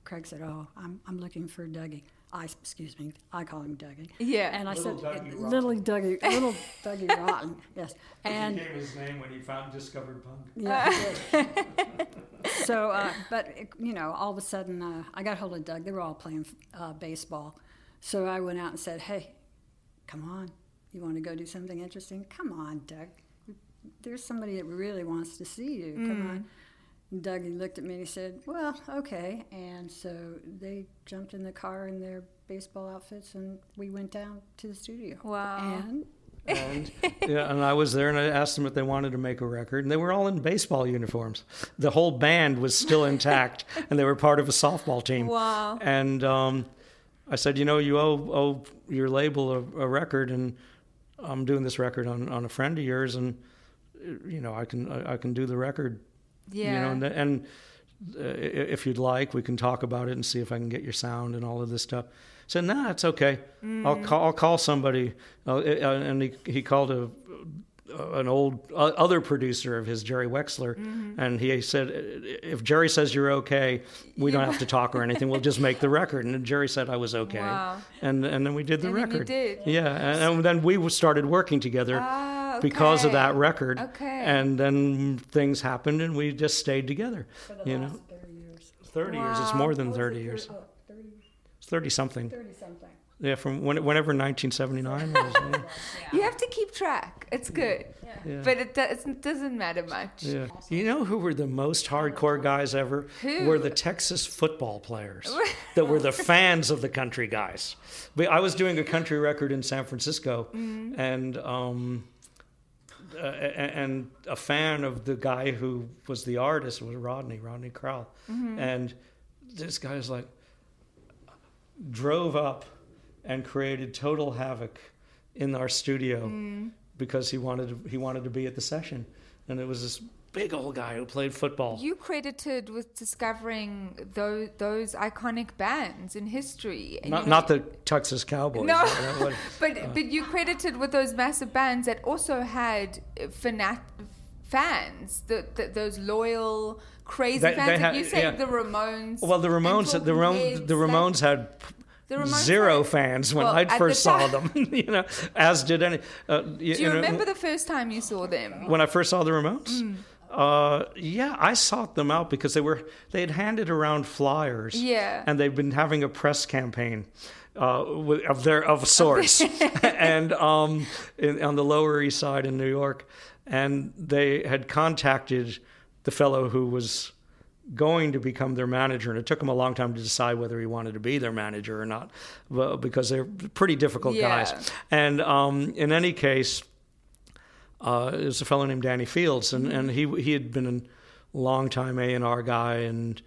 Craig said, "Oh, I'm, I'm looking for Dougie." I excuse me, I call him Dougie. Yeah. and I Little said, Dougie "Little Dougie, little Dougie Rotten." Yes, and he gave his name when he found discovered punk. yeah. so, uh, but it- you know, all of a sudden, uh, I got hold of Doug. They were all playing uh, baseball, so I went out and said, "Hey, come on, you want to go do something interesting? Come on, Doug. There's somebody that really wants to see you. Come on." And Doug he looked at me and he said, "Well, okay." And so they jumped in the car in their baseball outfits, and we went down to the studio. Wow. And and yeah, and I was there, and I asked them if they wanted to make a record, and they were all in baseball uniforms. The whole band was still intact, and they were part of a softball team. Wow. And um, I said, you know, you owe, owe your label a, a record, and I'm doing this record on, on a friend of yours, and you know, I can I, I can do the record. Yeah. You know, and, and uh, if you'd like, we can talk about it and see if I can get your sound and all of this stuff. I said, nah, it's okay. I'll call. I'll call somebody. Uh, uh, and he he called a an old uh, other producer of his, Jerry Wexler, and he said, if Jerry says you're okay, we don't have to talk or anything. We'll just make the record. And Jerry said I was okay, Wow. and and then we did the And record. did. Yeah, and, and then we started working together Ah, because of that record. Okay. And then things happened, and we just stayed together. You know, 30 years. thirty years. It's more than thirty years. Oh, 30, It's thirty something. 30 something. Yeah, from when, whenever 1979 was. yeah. You have to keep track. It's good. Yeah. But it, does, it doesn't matter much. Yeah. You know who were the most hardcore guys ever? Who? Were the Texas football players that were the fans of the country guys. But I was doing a country record in San Francisco, Mm-hmm. and um, uh, a- and a fan of the guy who was the artist was Rodney, Rodney Crowell, Mm-hmm. and this guy was like drove up and created total havoc in our studio Mm. because he wanted to, he wanted to be at the session, and it was this big old guy who played football. You credited with discovering those, those iconic bands in history. Not you not the Texas Cowboys. No, was- but but you credited with those massive bands that also had uh, fanat fans, the, the, those loyal, crazy They- fans. they had- you said, yeah. the Ramones. well, the Ramones, the, Talking Ram- the Ramones had Ramones zero had- fans when well, I at the first saw them. you know, as did any. Uh, Do you know, remember the first time you saw them? when I first saw the Ramones? Mm. Uh, yeah, I sought them out because they were they had handed around flyers. Yeah. and they've been having a press campaign. Uh, of their of sorts, and um, in, on the Lower East Side in New York, and they had contacted the fellow who was going to become their manager, and it took him a long time to decide whether he wanted to be their manager or not, because they're pretty difficult Yeah. guys. And um, in any case, uh, it was a fellow named Danny Fields, and, and he he had been a long time A and R guy and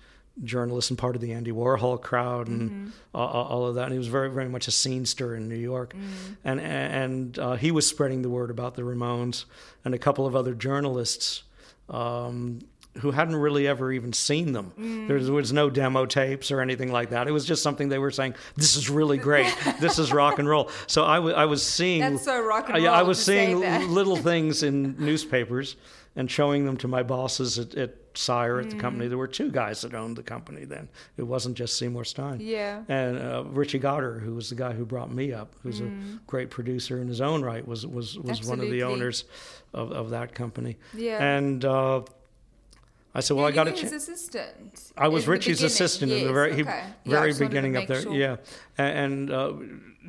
journalist and part of the Andy Warhol crowd and a- a- all of that. And he was very very much a scene stir in New York, and and uh, he was spreading the word about the Ramones and a couple of other journalists. Um, who hadn't really ever even seen them. There was no demo tapes or anything like that. It was just something they were saying, "This is really great. this is rock and roll." So I was seeing That's so rock and roll. I- I was seeing little things in newspapers and showing them to my bosses at, at Sire at the Mm. company. There were two guys that owned the company then. It wasn't just Seymour Stein. Yeah. And uh, Richie Gottehrer, who was the guy who brought me up, who's Mm. a great producer in his own right, was was was one of the owners of, of that company. Yeah. And uh, I said, well, I got change. his assistant. I was Richie's assistant in the Yes, very he- Yeah, very just wanted to beginning up there. sure. Yeah, and, uh,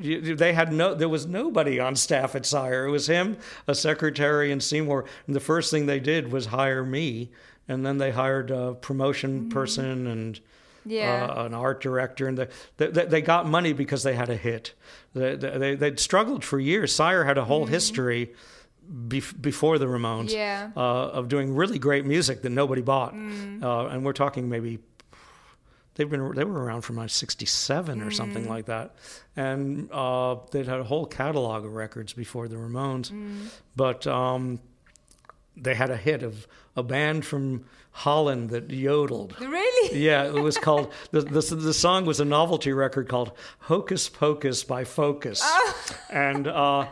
they had no. There was nobody on staff at Sire. It was him, a secretary, and Seymour. And the first thing they did was hire me, and then they hired a promotion Mm-hmm. person and. Yeah. uh, an art director, and the, they, they got money because they had a hit. They, they, they'd struggled for years. Sire had a whole history bef- before the Ramones Yeah. uh, of doing really great music that nobody bought, uh, and we're talking maybe they've been they were around from like '67 or something like that, and uh, they'd had a whole catalog of records before the Ramones, but um, they had a hit of a band from Holland that yodeled. Really? Yeah, it was called the, the the song was a novelty record called "Hocus Pocus" by Focus, and uh,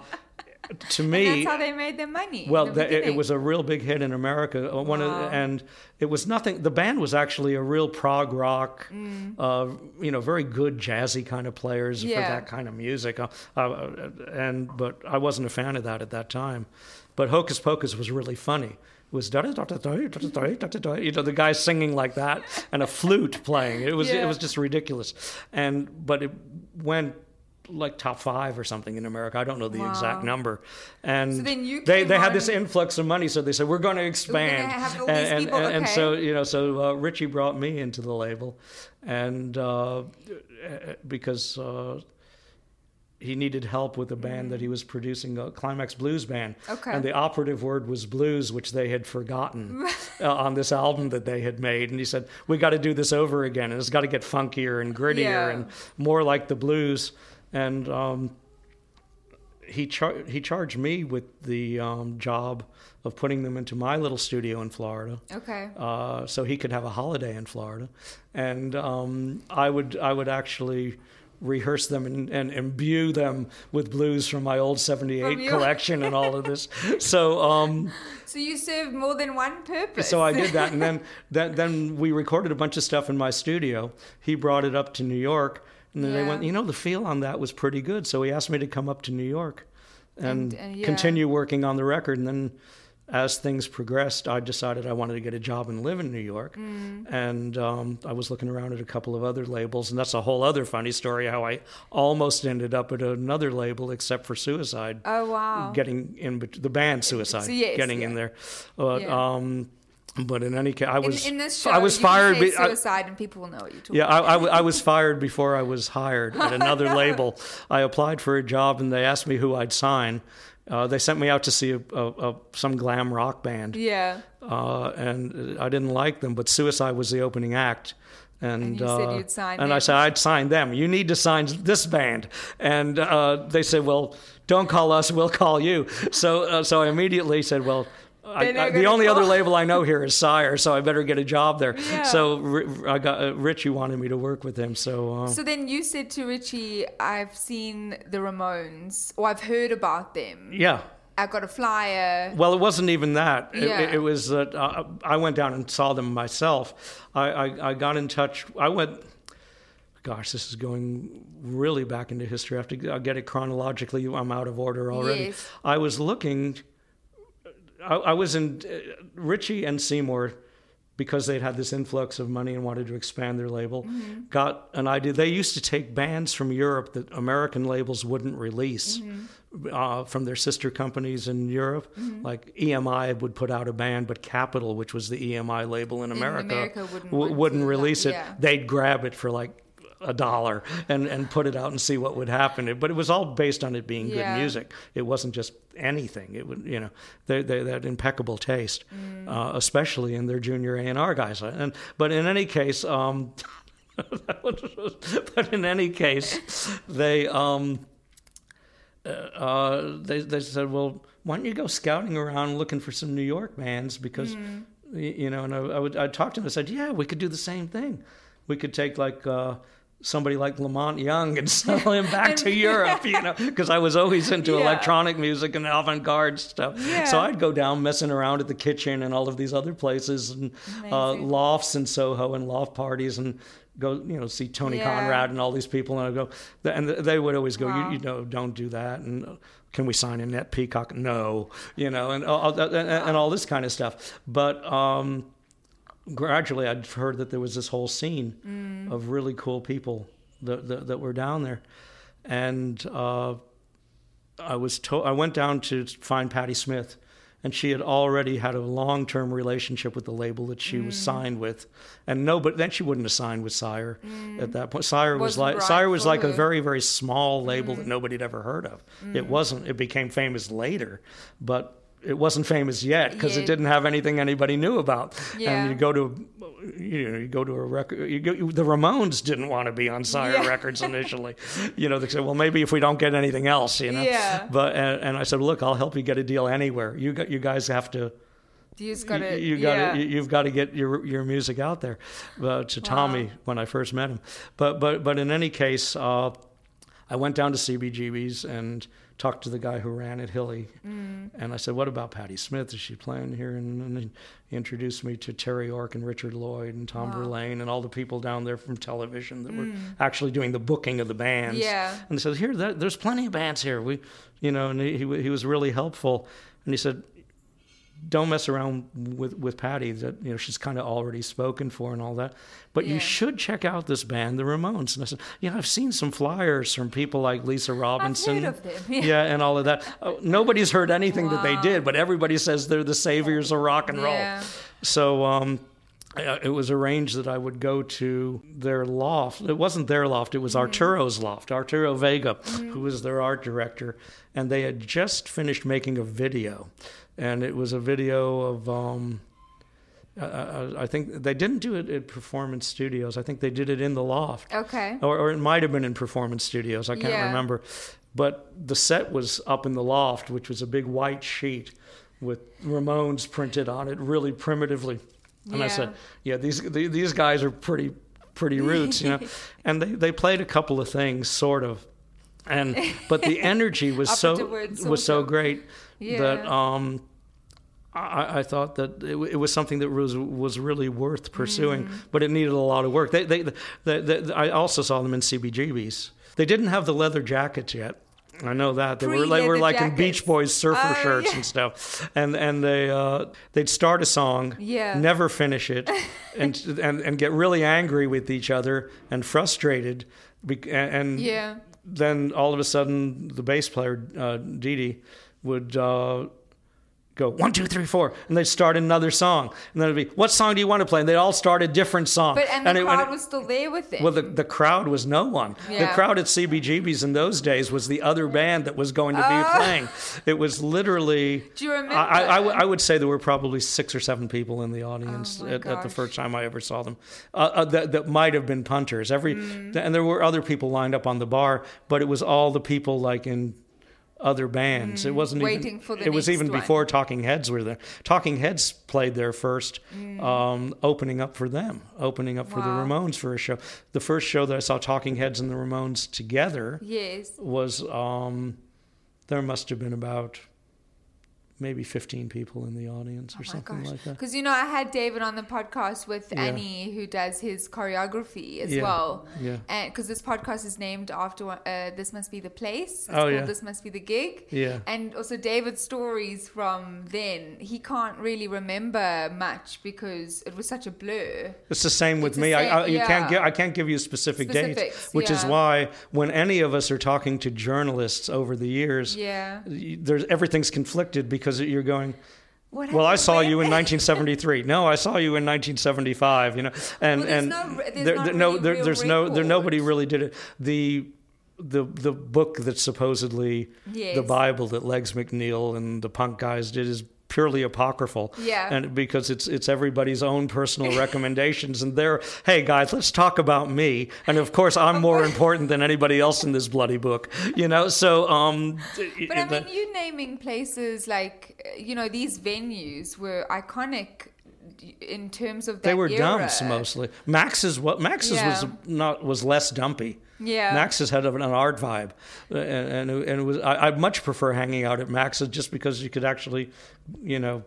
to me, Oh. And that's how they made their money. well, the the, it, was a real big hit in America. Uh, One of, Wow. and it was nothing. The band was actually a real prog rock, uh, you know, very good jazzy kind of players for that kind of music. Uh, uh, and but I wasn't a fan of that at that time. But Hocus Pocus was really funny. It was da da da da da da da da da da. You know, the guy singing like that and a flute playing. It was Yeah. it was just ridiculous. And but it went like top five or something in America. I don't know the exact number. And So then you they they had this influx of money, so they said we're going to expand. these and, people, and, and so you know, so uh, Richie brought me into the label, and uh, because. Uh, he needed help with a band that he was producing, a Climax Blues band. Okay. And the operative word was blues, which they had forgotten uh, on this album that they had made. And he said, "We got to do this over again, and it's got to get funkier and grittier Yeah. and more like the blues." And um, he char- he charged me with the um, job of putting them into my little studio in Florida Okay. uh, so he could have a holiday in Florida, and um, I would I would actually rehearse them and, and imbue them with blues from my old '78 collection and all of this. So um, So you served more than one purpose. so I did that, and then then then we recorded a bunch of stuff in my studio. He brought it up to New York, and then they Yeah. went, you know, the feel on that was pretty good. So he asked me to come up to New York and, And, uh, yeah. continue working on the record. And then as things progressed, I decided I wanted to get a job and live in New York. Mm. And um, I was looking around at a couple of other labels, and that's a whole other funny story how I almost ended up at another label, except for Suicide Oh wow. getting in the band Suicide, So, yes, getting in there. But Yeah. um, but in any case, I was in, in this show, I was you fired. Be- I- suicide, and people will know what you're talking. yeah, I, I I was fired before I was hired at another label. I applied for a job, and they asked me who I'd sign. Uh, they sent me out to see a, a, a, some glam rock band, Yeah. uh, and I didn't like them. But Suicide was the opening act, and, And you said uh, you'd sign and I said I'd sign them. You need to sign this band, and uh, they said, "Well, don't call us. We'll call you." So, uh, so I immediately said, "Well." I, I, the only other label I know here is Sire, so I better get a job there. Yeah. So I got uh, Richie wanted me to work with him, so uh, So then you said to Richie, "I've seen the Ramones, or I've heard about them. yeah. I got a flyer. Well, it wasn't even that. It, Yeah. it, it was that uh, I went down and saw them myself. I, I, I got in touch. I went. Gosh, this is going really back into history. I have to I'll get it chronologically. I'm out of order already. Yes. I was looking. I, I was in uh, Richie and Seymour because they'd had this influx of money and wanted to expand their label. Mm-hmm. Got an idea. They used to take bands from Europe that American labels wouldn't release Mm-hmm. uh, from their sister companies in Europe. Like EMI would put out a band, but Capitol, which was the EMI label in America, America wouldn't w- wouldn't to, release it. yeah. They'd grab it for like a dollar and, and put it out and see what would happen. But it was all based on it being Yeah. good music. It wasn't just anything. It would, you know, they, they, had impeccable taste, Mm. uh, especially in their junior A and R guys. And but in any case, um, but in any case, they um, uh, they they said, well, why don't you go scouting around looking for some New York bands because Mm. you know, and I, I would I talked to them. I said, yeah, we could do the same thing. We could take like. Uh, Somebody like La Monte Young and sell him back to Europe, you know, because I was always into Yeah. electronic music and avant-garde stuff. So I'd go down messing around at the kitchen and all of these other places and uh, lofts in Soho and loft parties and go, you know, see Tony Yeah. Conrad and all these people. And I go, and they would always go, Wow. you, you know, don't do that. And uh, can we sign Annette Peacock? No, you know, and all, and, and all this kind of stuff. But um, gradually, I'd heard that there was this whole scene Mm. of really cool people that, that, that were down there. And uh, I was told, I went down to find Patti Smith and she had already had a long-term relationship with the label that she Mm. was signed with, and no, but then she wouldn't have signed with Sire at that point. Sire was Mm. Wasn't like Sire was like a her. Mm. very very small label that nobody had ever heard of. It wasn't. It became famous later, but. It wasn't famous yet because Yeah. it didn't have anything anybody knew about. Yeah. And you go to, you know, you go to a record. You go, the Ramones didn't want to be on Sire Yeah. Records initially. you know, they said, well, maybe if we don't get anything else, you know. Yeah. But and, and I said, look, I'll help you get a deal anywhere. You got, you guys have to. You just got to. You, you got yeah. to. You, have got to get your your music out there. Uh, to Tommy when I first met him. But but but in any case, uh, I went down to CBGB's and talked to the guy who ran it, Hilly, Mm. and I said, "What about Patti Smith? Is she playing here?" And, and he introduced me to Terry Ork and Richard Lloyd and Tom Verlaine and all the people down there from television that were actually doing the booking of the bands. Mm. Yeah. And he said, "Here, there, there's plenty of bands here. We, you know," and he he was really helpful. And he said, don't mess around with with Patti. That you know she's kind of already spoken for and all that. But Yeah. you should check out this band, the Ramones. And I said, yeah, I've seen some flyers from people like Lisa Robinson. of them, Yeah. yeah. and all of that. Oh, nobody's heard anything that they did, but everybody says they're the saviors of rock and roll. So. Um, uh, it was arranged that I would go to their loft. It wasn't their loft, it was Mm-hmm. Arturo's loft, Arturo Vega, who was their art director. And they had just finished making a video. And it was a video of, um, uh, I think they didn't do it at Performance Studios. I think they did it in the loft. Okay. Or, or it might have been in Performance Studios. I can't Yeah. remember. But the set was up in the loft, which was a big white sheet with Ramones printed on it, really primitively. And I said, "Yeah, these these guys are pretty pretty roots, you know." and they they played a couple of things, sort of, and but the energy was so was so sort great that um, I, I thought that it, it was something that was was really worth pursuing, Mm. but it needed a lot of work. They, they, they, they, I also saw them in CBGBs. They didn't have the leather jackets yet. I know that they were they were like in. Beach Boys surfer Oh, shirts yeah. and stuff, and and they uh, they'd start a song, Yeah. never finish it, and and and get really angry with each other and frustrated, bec- and Yeah. then all of a sudden the bass player uh, Dee Dee would uh, go one two three four and they'd start another song and then it'd be what song do you want to play and they'd all start a different song But and the it- crowd it- was still there with them. well the, the crowd was no one the crowd at CBGB's in those days was the other band that was going to be playing it was literally Oh. Do you remember? I, I, I w- I would say there were probably six or seven people in the audience Oh at, at the first time I ever saw them. Uh, uh, that, that might have been punters. Every Mm. and there were other people lined up on the bar, but it was all the people like in other bands. it wasn't Mm. Waiting even. for the it was even one. before Talking Heads were there. Talking Heads played there first, um, opening up for them, opening up for the Mm. Ramones for a show. The first show that I saw Talking Heads and the Ramones together yes. was um, there must have been about maybe 15 people in the audience or Oh something gosh. like that. Because you know, I had David on the podcast with Yeah. Annie, who does his choreography as Yeah, well. yeah. And because this podcast is named after uh, "This Must Be the Place." It's Oh, called yeah. "This Must Be the Gig." Yeah. And also David's stories from then. He can't really remember much because it was such a blur. It's the same with It's me. I, same- I, you can't yeah. give, I can't give you specific dates, Specifics, which is why when any of us are talking to journalists over the years, Yeah. there's everything's conflicted because you're going. What Well, I saw you in 1973. No, I saw you in 1975. You know, and Well, and no there's there, there- no, there, there's no, there, nobody really did it. The the the book that supposedly the Bible that Legs McNeil and the punk guys did is purely apocryphal. Yeah. And because it's it's everybody's own personal recommendations and they're hey guys, let's talk about me. And of course I'm more important than anybody else in this bloody book. You know, so um But I mean, you naming places like you know these venues were iconic in terms of that they were era. dumps mostly. Max's what Max's was not was less dumpy. Yeah. Max's had an art vibe, and and, and it was I, I much prefer hanging out at Max's just because you could actually, you know,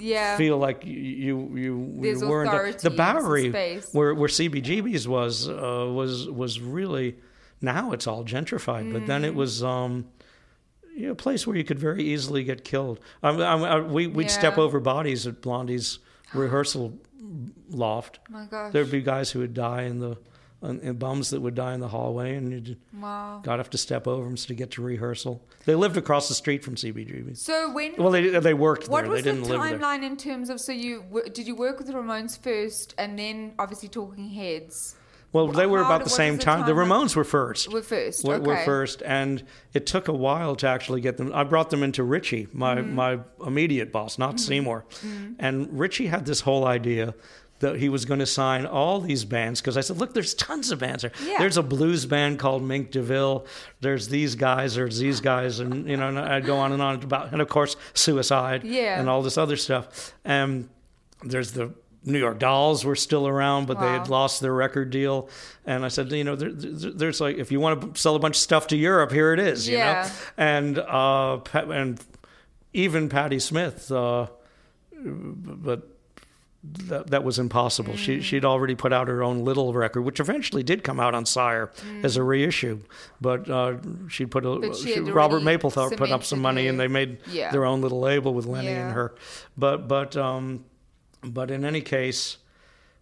Yeah. feel like you you you, There's weren't the Bowery space. where where CBGB's was uh, was was really now it's all gentrified, but then Mm. it was. Um, you know, a place where you could very easily get killed. I, I, I, we, we'd step over bodies at Blondie's rehearsal loft. Oh my gosh. There'd be guys who would die in the and, and bums that would die in the hallway, and you Wow. got to have to step over them to get to rehearsal. They lived across the street from CBGB. So when Well, they they worked what there. was they the didn't live timeline in terms of so you did you work with the Ramones first and then obviously Talking Heads Well, they were about the same the time. The? Ramones were first. were first? Were, were first, and it took a while to actually get them. I brought them into Richie, my Mm-hmm. my immediate boss, not Seymour. And Richie had this whole idea that he was going to sign all these bands because I said, "Look, there's tons of bands there. Yeah. There's a blues band called Mink DeVille. There's these guys. There's these guys, and you know, and I'd go on and on about, and of course, Suicide, Yeah. and all this other stuff. And there's the New York Dolls were still around, but they had lost their record deal. And I said, you know, there, there- there's like, if you want to sell a bunch of stuff to Europe, here it is, you Yeah. know. And uh, and even Patti Smith, uh, but that, that was impossible. Mm. She she'd already put out her own little record, which eventually did come out on Sire as a reissue. But uh, she put a Mm. She she- Robert Mapplethorpe put up some money, and they made Yeah. their own little label with Lenny Yeah. and her. But but um, but in any case,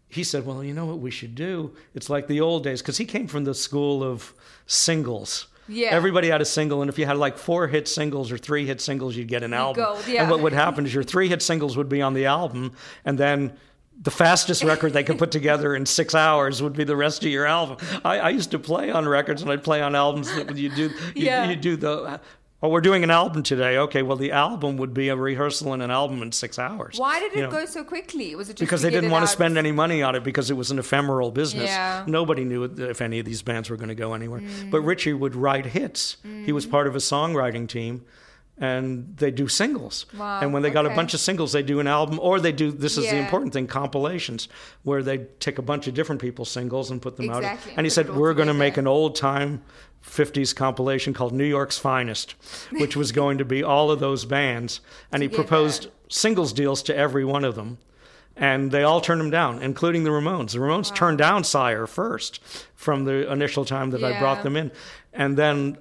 he said, "Well, you know what we should do? It's like the old days because he came from the school of singles." Yeah. Everybody had a single, and if you had like four hit singles or three hit singles, you'd get an album. yeah. And what would happen is your three hit singles would be on the album, and then the fastest record they could put together in six hours would be the rest of your album. I, I used to play on records, and I'd play on albums that you do. You, Yeah. you do the. Oh, we're doing an album today. Okay, well, the album would be a rehearsal and an album in six hours. Why did it You know? go so quickly? Was it just because they didn't want to spend any money on it because it was an ephemeral business. Yeah. Nobody knew if any of these bands were going to go anywhere. Mm. But Richie would write hits. He was part of a songwriting team. And they do singles. Wow, And when they got a bunch of singles, they do an album, or they do this is the important thing compilations, where they take a bunch of different people's singles and put them out. Exactly, And he said, We're going to make together." an old time 50s compilation called New York's Finest, which was going to be all of those bands. And he proposed singles deals to every one of them and they all turned him down, including the Ramones. The Ramones turned down Sire first from the initial time that I brought them in, and then,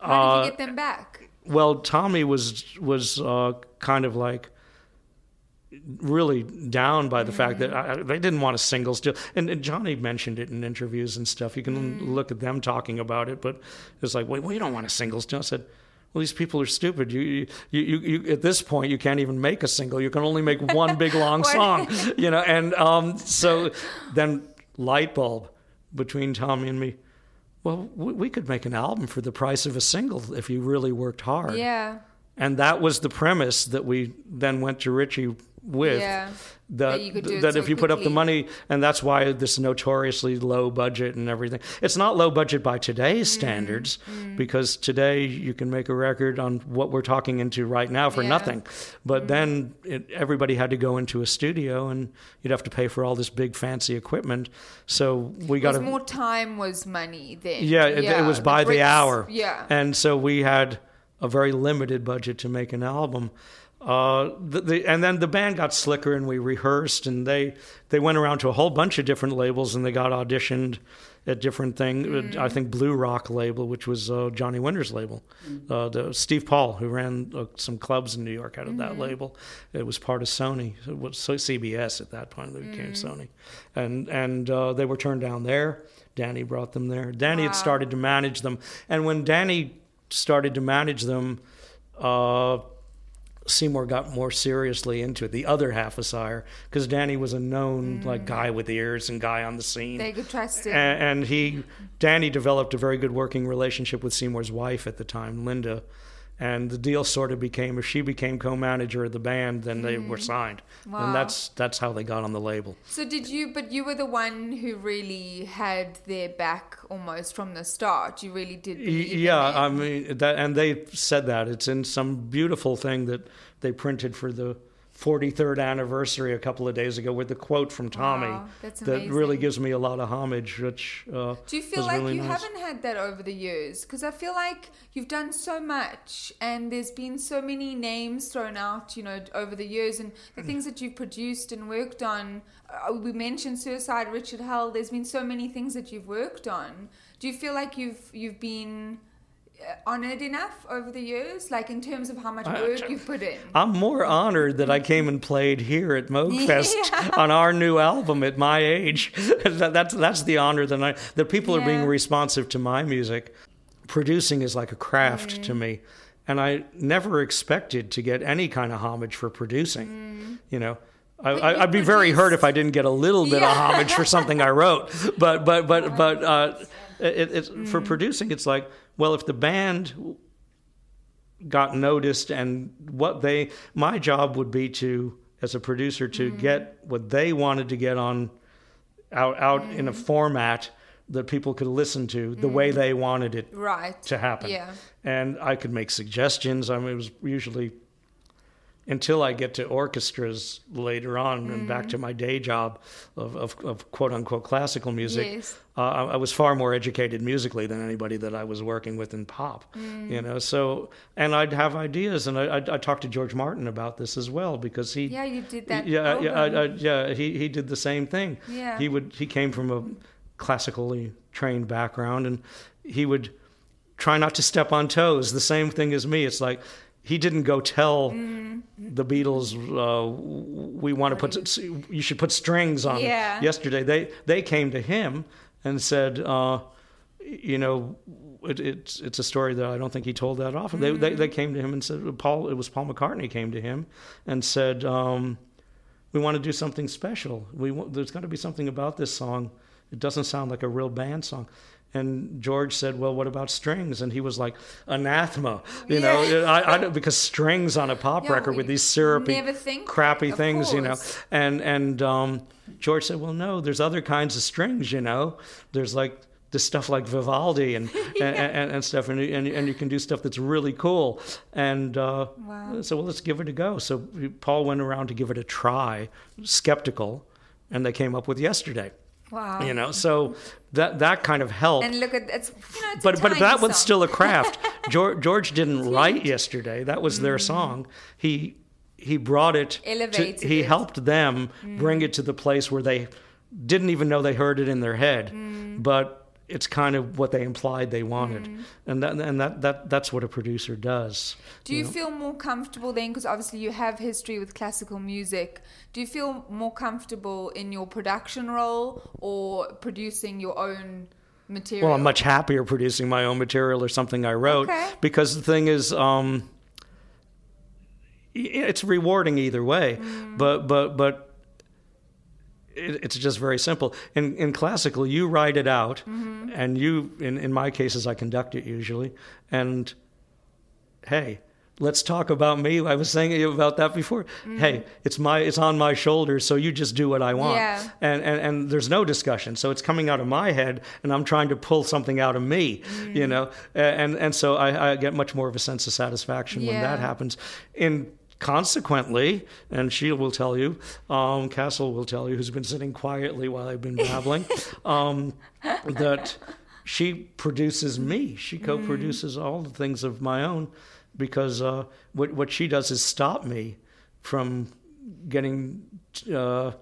How uh, did you get them back? Well, Tommy was was uh, kind of like really down by the fact that I, they didn't want a singles deal, and, and Johnny mentioned it in interviews and stuff. You can look at them talking about it, but it's like, wait, well, you don't want a singles deal. I said. Well, these people are stupid. You, you, you, you, at this point, you can't even make a single. You can only make one big long song, you know. And um, so then, light bulb between Tommy and me. Well, we, could make an album for the price of a single if you really worked hard. Yeah. And that was the premise that we then went to Richie with. Yeah. That, That you could do that so if you put up the money, and that's why this notoriously low budget and everything. It's not low budget by today's Mm-hmm. standards, because today you can make a record on what we're talking into right now for Yeah. nothing. But then it, everybody had to go into a studio, and you'd have to pay for all this big fancy equipment. So we got more time was money then. yeah, it, it was by the, bricks- hour. Yeah. And so we had a very limited budget to make an album. Uh, the, the, and then the band got slicker and we rehearsed and they, they went around to a whole bunch of different labels and they got auditioned at different things. Mm. I think Blue Rock label, which was uh, Johnny Winter's label. Uh, the, Steve Paul, who ran uh, some clubs in New York out of that Mm-hmm. label, it was part of Sony. It was so CBS at that point. They became Mm. Sony, and and uh, they were turned down there. Danny brought them there. Danny had started to manage them, and when Danny started to manage them, uh, Seymour got more seriously into it. The other half of Sire, because Danny was a known mm. like guy with ears and guy on the scene. They could trust him. And, and he, Danny, developed a very good working relationship with Seymour's wife at the time, Linda. And the deal sort of became if she became co-manager of the band, then they were hmm. signed, Wow. and that's that's how they got on the label. So did you? But you were the one who really had their back almost from the start. You really did. In Yeah. I mean that, and they said that it's in some beautiful thing that they printed for the 43rd anniversary a couple of days ago with the quote from Tommy Wow, that really gives me a lot of homage. Which uh, Do you feel like really you nice. haven't had that over the years? Because I feel like you've done so much, and there's been so many names thrown out, you know, over the years, and the things that you've produced and worked on. Uh, we mentioned Suicide, Richard Hell. There's been so many things that you've worked on. Do you feel like you've you've been honored enough over the years, like in terms of how much work you've put in? I'm more honored that I came and played here at Moogfest Yeah. on our new album at my age. That- that's that's the honor that I that people are being responsive to my music. Producing is like a craft Mm. to me, and I never expected to get any kind of homage for producing. You know. I, Mm. But I, you I'd be very hurt if I didn't get a little bit of homage for something I wrote. But but but but uh, it, it's for Mm. producing. It's like well, if the band got noticed and what they my job would be to as a producer to Mm-hmm. get what they wanted to get on out out in Mm. a format that people could listen to the way they wanted it Right. to happen Yeah. and i could make suggestions i mean it was usually until I get to orchestras later on and back Mm. to my day job of, of, of quote unquote classical music, Yes. uh, I, I was far more educated musically than anybody that I was working with in pop. Mm. You know, so and I'd have ideas, and I, I, I talked to George Martin about this as well because he Yeah, you did that. yeah yeah I, I, yeah he he did the same thing. Yeah. he would he came from a classically trained background, and he would try not to step on toes. The same thing as me. It's like he didn't go tell Mm-hmm. the Beatles, uh, we want to put you should put strings on. it." Yeah. Yesterday, they they came to him and said, uh, you know. It, it's it's a story that I don't think he told that often. They, they they came to him and said Paul it was Paul McCartney came to him and said um, we want to do something special. We want, there's got to be something about this song. It doesn't sound like a real band song. And George said, "Well, what about strings?" And he was like, "Anathema," you know, I, I don't- because strings on a pop Yeah, record with these syrupy, crappy of things, you know. And and um, George said, "Well, no, there's other kinds of strings, you know. There's like." This stuff like Vivaldi and and, and, and stuff, and, and and you can do stuff that's really cool. And uh, Wow. so, well, let's give it a go. So Paul went around to give it a try, skeptical, and they came up with yesterday. Wow. You know, so that that kind of helped. And look at it's you know it's but but that was still a craft. George, George didn't write yesterday. That was their song. He he brought it. Mm. Elevated to, he it. Mm. helped them bring it to the place where they didn't even know they heard it in their head, Mm. but it's kind of what they implied they wanted, Mm. and that and that, that that's what a producer does. Do you feel more comfortable then? Because obviously you have history with classical music. Do you feel more comfortable in your production role or producing your own material? Well, I'm much happier producing my own material or something I wrote Okay. because the thing is, um, it's rewarding either way. Mm. But but but it, it's just very simple. In in classical, you write it out, Mm-hmm. and you in in my cases, I conduct it usually, and hey. Let's talk about me. I was saying about that before. Hey, it's my it's on my shoulders, so you just do what I want. Yeah. And, and and there's no discussion. So it's coming out of my head, and I'm trying to pull something out of me, you know. And and so I, I get much more of a sense of satisfaction when that happens. And consequently, and she will tell you, um, Cassell will tell you, who's been sitting quietly while I've been babbling, um, that she produces me. She co-produces all the things of my own, because uh, what what she does is stop me from getting. Uh,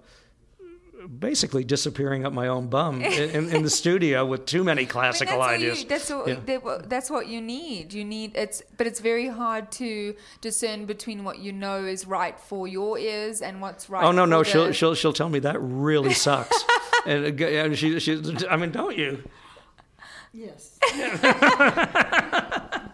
basically disappearing up my own bum in, in, in the studio with too many I mean, classical that's what ideas. You, that's what Yeah. that what- that's what you need. You need it's, but it's very hard to discern between what you know is right for your ears and what's right. Oh no, no, for she'll the- she'll she'll tell me that really sucks. and, uh, and she she I mean, don't you? Yes.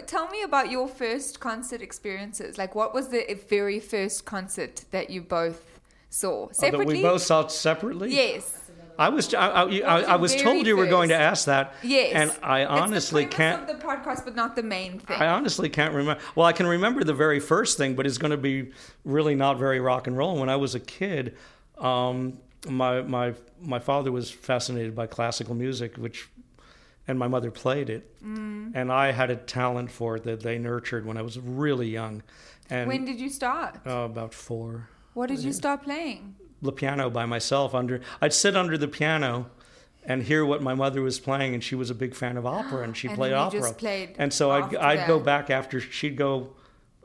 Tell me about your first concert experiences. Like, what was the very first concert that you both saw Oh, separately? we both saw separately. Yes. I was I, I, I, was I was told you were going to ask that. Yes. And I honestly it's the can't. of the podcast, but not the main thing. I honestly can't remember. Well, I can remember the very first thing, but it's going to be really not very rock and roll. When I was a kid, um, my my my father was fascinated by classical music, which, and my mother played it, Mm. and I had a talent for it that they nurtured when I was really young, and when did you start? uh, about four. What did you start playing? The piano by myself under. I'd sit under the piano. And hear what my mother was playing, and she was a big fan of opera, and she And played opera. played and so I'd, I'd go back after she'd go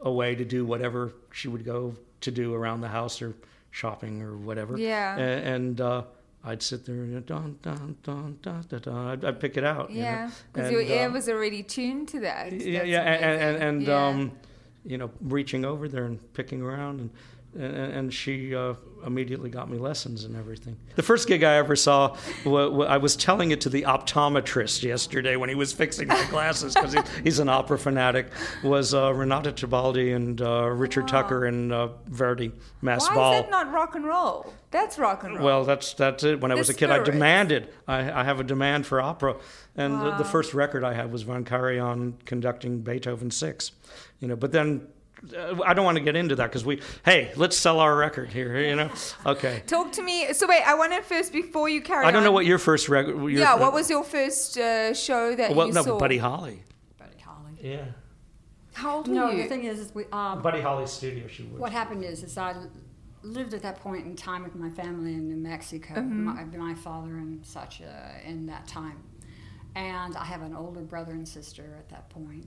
away to do whatever she would go to do around the house or shopping or whatever. Yeah. A- And, uh, I'd sit there and dun dun dun dun dun. dun. I'd, I'd pick it out. Yeah, because And, your ear um, was already tuned to that. yeah, yeah, and and, and Yeah. um, you know, reaching over there and picking around, and and, and she uh, immediately got me lessons and everything. The first gig I ever saw, I was telling it to the optometrist yesterday when he was fixing my glasses because he, he's an opera fanatic. Was uh, Renata Tebaldi and uh, Richard Tucker and uh, Verdi Mass Why Ball. is that not rock and roll? That's rock and roll. Well, that's that's it. When I The was a kid, I demanded. I, I have a demand for opera, and the, the first record I had was Von Karajan conducting Beethoven Six. You know, but then. Uh, I don't want to get into that because we. Hey, let's sell our record here. You know, okay. Talk to me. So wait, I want to first before you carry. I don't know what your first record. Yeah, what was your first uh, show that Well, you no, saw? Buddy Holly. Buddy Holly. Yeah, How old were No, you? the thing is, is we, um, Buddy Holly's studio. She was. what happened is, is I lived at that point in time with my family in New Mexico, Mm-hmm. my, my father and such uh, in that time. And I have an older brother and sister at that point.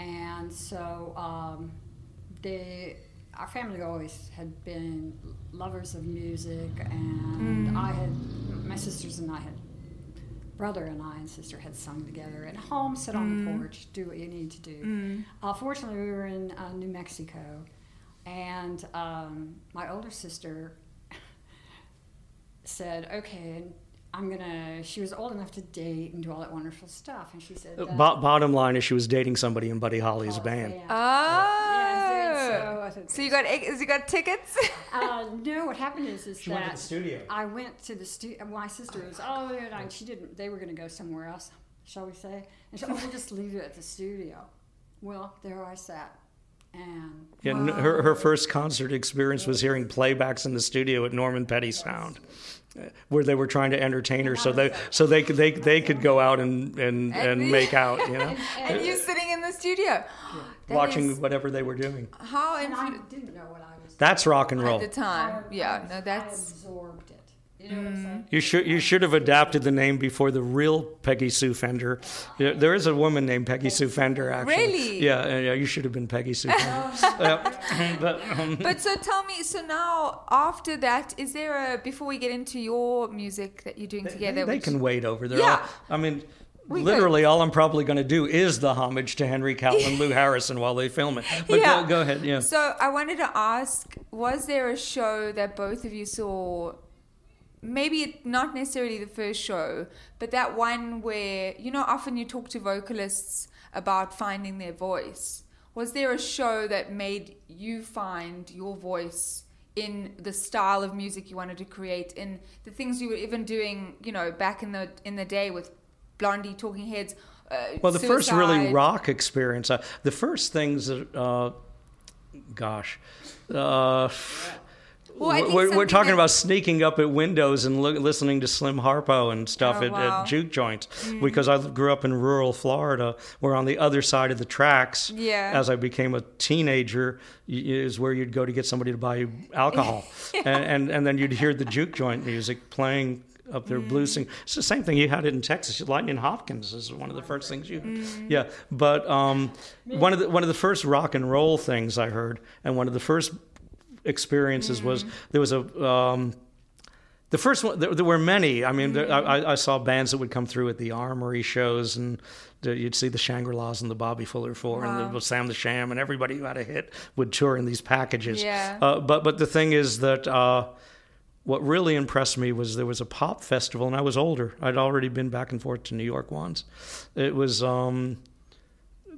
And so um, they, our family always had been lovers of music, and Mm. I had, my sisters and I had, brother and I and sister had sung together at home, sit on Mm. the porch, do what you need to do. Uh, fortunately, we were in uh, New Mexico, and um, my older sister said, "Okay, I'm gonna." She was old enough to date and do all that wonderful stuff, and she said, Uh, that- bo- bottom line is she was dating somebody in Buddy Holly's Oh, band. yeah. Oh. Yeah, so I said- so you got ex- you got tickets? Uh, no, what happened is, is She that went to the studio. I went to the studio. My sister was, oh, yeah, and she didn't. They were going to go somewhere else, shall we say? And she, oh, we'll just leave it at the studio. Well, there I sat, and Yeah, n her, her first concert experience was hearing playbacks in the studio at Norman Petty Sound, uh, where they were trying to entertain her, so they so they could they they could go out and and, and make out, you know, and you sitting in the studio, That watching is- whatever they were doing. how and I didn't know what I was. That's rock and roll. at the time. I- Yeah, I- no, I that's absorbed it. You know what I'm? You should you should have adapted the name before the real Peggy Sue Fender. Yeah, There is a woman named Peggy Sue Fender, actually. Really? Yeah, yeah. You should have been Peggy Sue Fender. Yeah. but um, But so tell me, so now after that, is there a before we get into your music that you're doing together? they which- can wait over there. Yeah. I mean, We literally, all I'm probably going to do is the homage to Henry Cowell and Lou Harrison while they film it. But Yeah. go, go ahead. Yeah. So I wanted to ask: Was there a show that both of you saw? Maybe not necessarily the first show, but that one where you know often you talk to vocalists about finding their voice. Was there a show that made you find your voice in the style of music you wanted to create, in the things you were even doing, you know, back in the in the day with Blondie, Talking Heads? Uh, Well, the first really rock experience, uh, the first things that, uh, gosh, uh, Well, we're, we're talking that- about sneaking up at windows and look, listening to Slim Harpo and stuff Oh, at, wow. Mm. at juke joints because I grew up in rural Florida, where on the other side of the tracks, Yeah. as I became a teenager, is where you'd go to get somebody to buy you alcohol, and, and and then you'd hear the juke joint music playing up there, Mm. bluesing. It's the same thing you had it in Texas. Lightning Hopkins is one of the first things you, Mm. yeah. But um, one of the one of the first rock and roll things I heard, and one of the first experiences Mm. was there was a um, the first one there, there were many i mean there, I, I saw bands that would come through at the armory shows and you'd see the shangri-las and the bobby fuller four and the, sam the sham and everybody who had a hit would tour in these packages Yeah. uh, but but the thing is that uh, what really impressed me was there was a pop festival and i was older i'd already been back and forth to new york once it was um,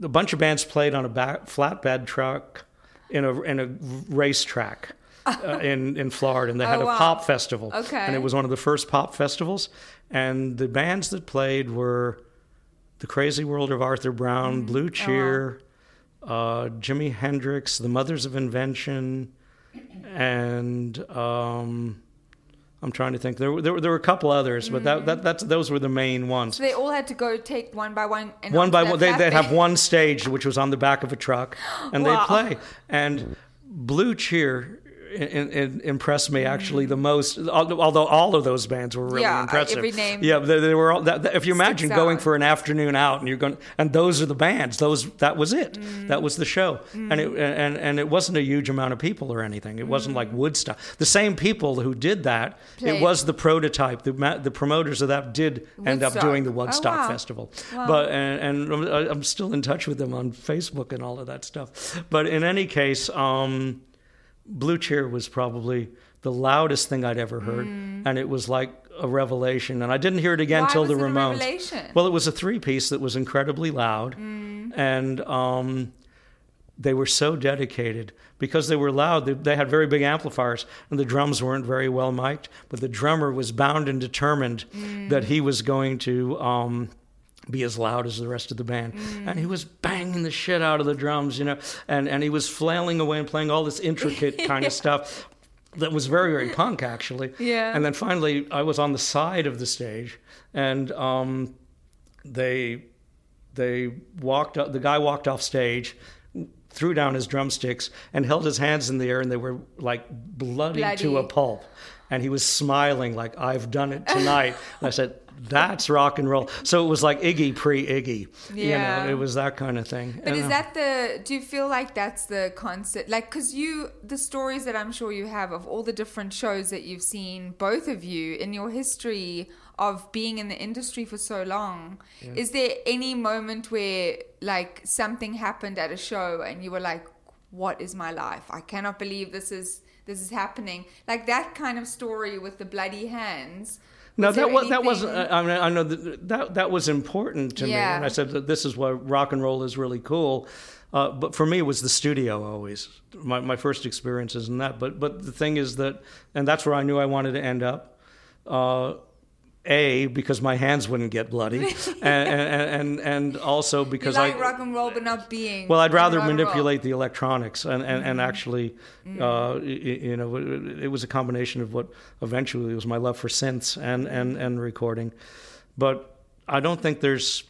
a bunch of bands played on a back, flatbed truck in a in a racetrack uh, in in Florida, and they had Oh, a wow. pop festival. Okay. and it was one of the first pop festivals, and the bands that played were the Crazy World of Arthur Brown, Mm. Blue Oh, Cheer, uh, Jimi Hendrix, the Mothers of Invention, and um, I'm trying to think. There were, there were there were a couple others, but that, that that's those were the main ones So they all had to go take one by one. And one by one. They, they'd have one stage which was on the back of a truck, and Wow. they'd play. And Blue Cheer in, in, impressed me actually the most. Although all of those bands were really Yeah, impressive. every name Yeah, they, they were all. That, if you imagine going out. for an afternoon out and you're going, and those are the bands. Those that was it. Mm. That was the show, and it and and it wasn't a huge amount of people or anything. It wasn't like Woodstock. The same people who did that. Mm. Played. It was the prototype. The the promoters of that did end up doing the Oh, Woodstock wow. festival. But and, and I'm- I'm still in touch with them on Facebook and all of that stuff. But in any case, um, Blue Cheer was probably the loudest thing I'd ever heard, and it was like a revelation. And I didn't hear it again Mm. Why till the Ramones. Well, it was a three piece that was incredibly loud, and um, they were so dedicated because they were loud. They, they had very big amplifiers, and the drums weren't very well mic'd. But the drummer was bound and determined that he was going to. Um, be as loud as the rest of the band. And he was banging the shit out of the drums, you know, and, and he was flailing away and playing all this intricate kind of stuff that was very, very punk, actually. Yeah. And then finally, I was on the side of the stage, and um, they they walked up, the guy walked off stage threw down his drumsticks and held his hands in the air and they were like bloody, to a pulp and he was smiling like i've done it tonight and i said that's rock and roll so it was like iggy pre-iggy Yeah. you know it was that kind of thing But And, is that the? Do you feel like that's the concept? Like, cause you, the stories that I'm sure you have of all the different shows that you've seen, both of you in your history of being in the industry for so long. Is there any moment where like something happened at a show and you were like, "What is my life? I cannot believe this is this is happening." Like that kind of story with the bloody hands. No, there that was that wasn't. I mean, I know that that, that was important to me, and I said that this is why rock and roll is really cool. Uh, but for me, it was the studio always my my first experiences in that. But but the thing is that, and that's where I knew I wanted to end up. Uh, a because my hands wouldn't get bloody, and, and and and also because like I rock and roll, but not being. well, I'd rather rock and roll. manipulate the electronics, and, and, Mm-hmm. and actually, uh, y- you know, it, it was a combination of what eventually was my love for synths and, and, and recording. But I don't think there's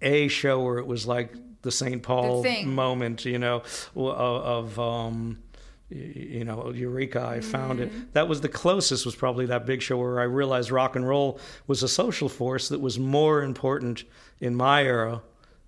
a show where it was like the St. Paul thing. moment, you know, of, of um, you know, Eureka, I found Mm-hmm. it. That was the closest, was probably that big show where I realized rock and roll was a social force that was more important in my era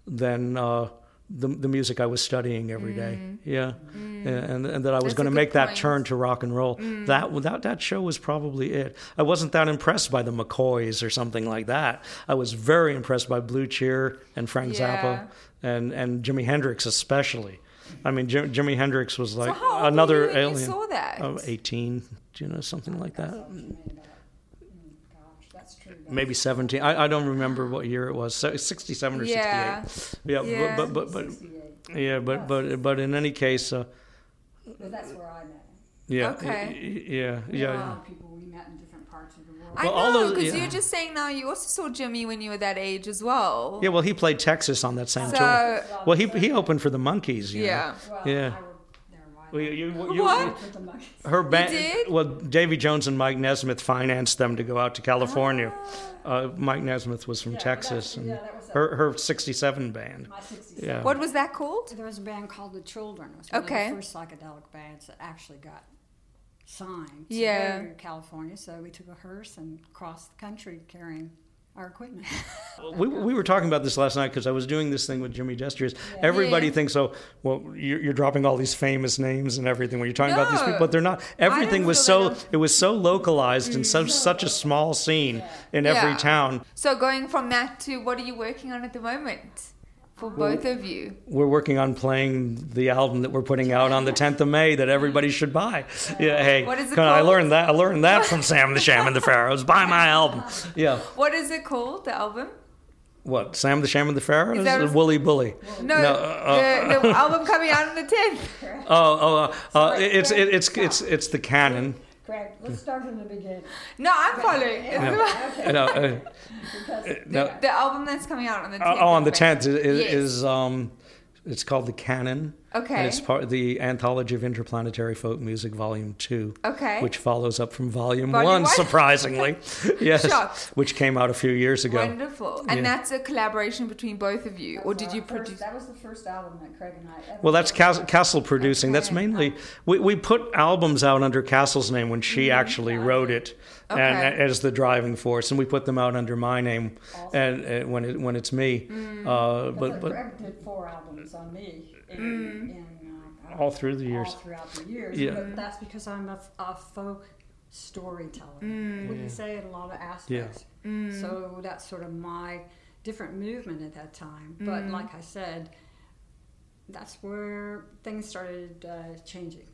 than uh, the, the music I was studying every day. Yeah. And, and that I was Mm. Going to make that point. Mm. turn to rock and roll. That, that, that show was probably it. I wasn't that impressed by the McCoys or something like that. I was very impressed by Blue Cheer and Frank Yeah. Zappa and, and Jimi Hendrix especially. I mean, Jim, Jimi Hendrix was like how another you when you alien. saw that? Oh, 18, you know, something like that. Gosh, that's true. Maybe 17. I, I don't remember what year it was. So 67 or Yeah. 68. Yeah, Yeah. but, but, but, but yeah, but, but, but in any case, uh, But that's where I met him. yeah, Okay. y- y- yeah, yeah. Lot of people we met in different parts of the world. I Well, know, because yeah. you're just saying now you also saw Jimi when you were that age as well. Yeah, well, he played Texas on that same So- tour. Well, he he opened for the Monkees. You know? Yeah. well, yeah. I worked there a while. Well, you, you, you, What? With the Monkees. Her band. Well, Davy Jones and Mike Nesmith financed them to go out to California. Uh, Mike Nesmith was from Yeah, Texas, that- and yeah, that was her her '67 band. My 67. Yeah. What was that called? There was a band called The Children. It was one Okay. of the first psychedelic bands that actually got signed to Yeah. go California. So we took a hearse and crossed the country carrying our equipment. We, we were talking about this last night because I was doing this thing with Jimmy Gestures. Everybody Yeah. thinks, oh, well, you're, you're dropping all these famous names and everything when you're talking about these people, but they're not. Everything was so it was so localized and so mm-hmm. such a small scene in every town. So going from that to what are you working on at the moment for both of you? We're working on playing the album that we're putting out on the 10th of May that everybody should buy. Yeah, hey, What is it on, I called? learned that. I learned that from Sam the Sham and the Pharaohs. Buy my album. Yeah. What is it called? The album? What? Sam the Sham and the Pharaohs? that Or what- Wooly Bully? No, uh, the, the album coming out on the tenth. Oh, oh, uh, uh, it's it, it's it's it's the canon. Craig, let's start from the beginning. No, I'm following. No, no, uh, no, the, the album that's coming out on the oh, tenth. on the tenth is, is, Yes. is um, it's called the canon. Okay. And it's part of the Anthology of Interplanetary Folk Music, Volume 2. Okay. Which follows up from Volume, Volume 1, one? surprisingly. yes. Shocked. Which came out a few years ago. Wonderful. And Yeah. that's a collaboration between both of you, or did you our first- produce? That was the first album that Craig and I ever Well, that's did. Cas- Cassell producing. That's mainly we, we put albums out under Cassell's name when she actually wrote it, and Mm-hmm. As the driving force, and we put them out under my name, and, and when it when it's me. Mm. Uh, But, but but Craig did four albums on me in, Mm. in uh, all through the years. all throughout the years. Yeah. But that's because I'm a, a folk storyteller. Mm. Wouldn't say in a lot of aspects. Yeah. So that's sort of my different movement at that time. But Mm. like I said, that's where things started uh, changing.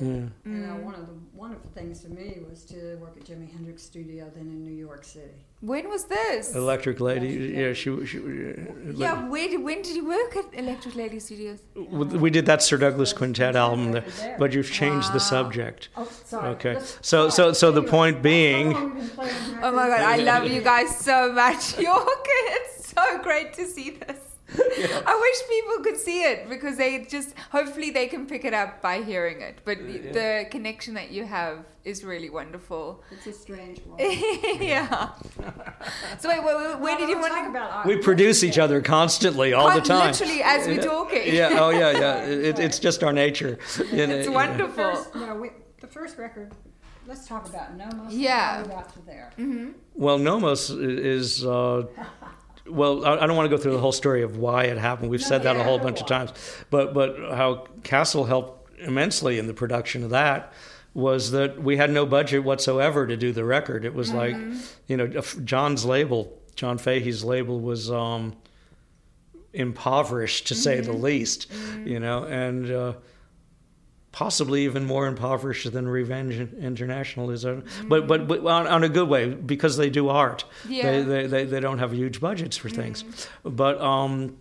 Yeah. You Mm. know, one of the wonderful things for me was to work at Jimi Hendrix Studio, then in New York City. When was this? Electric Lady, Electric yeah, she, she uh, yeah, where did, when did you work at Electric Lady Studios? we did that Sir Douglas Quintet album, there, but you've changed the subject. Oh, sorry. Okay, so so so the point being. how long we've been playing Oh my god, I love you guys so much. York, it's so great to see this. I wish people could see it because they just hopefully they can pick it up by hearing it. But the connection that you have is really wonderful. It's a strange one. yeah. So wait, wait, wait, where did you want to talk to? about? We produce each other constantly all the time. Literally as we're talking. Yeah. Oh, yeah, yeah. It, it's just our nature. You It's you know. wonderful. First, no, we, the first record. Let's talk about Nommos. Yeah. And how we got to there. Well, Nommos is. Uh, well, I I don't want to go through the whole story of why it happened. We've said that a whole bunch of times, but but how Cassell helped immensely in the production of that was that we had no budget whatsoever to do the record. It was like, you know, John's label, John Fahey's label was um, impoverished to say the least, you know, and. Uh, possibly even more impoverished than Revenge International is, but but, but on, on a good way because they do art. Yeah. They, they they they don't have huge budgets for things, but um,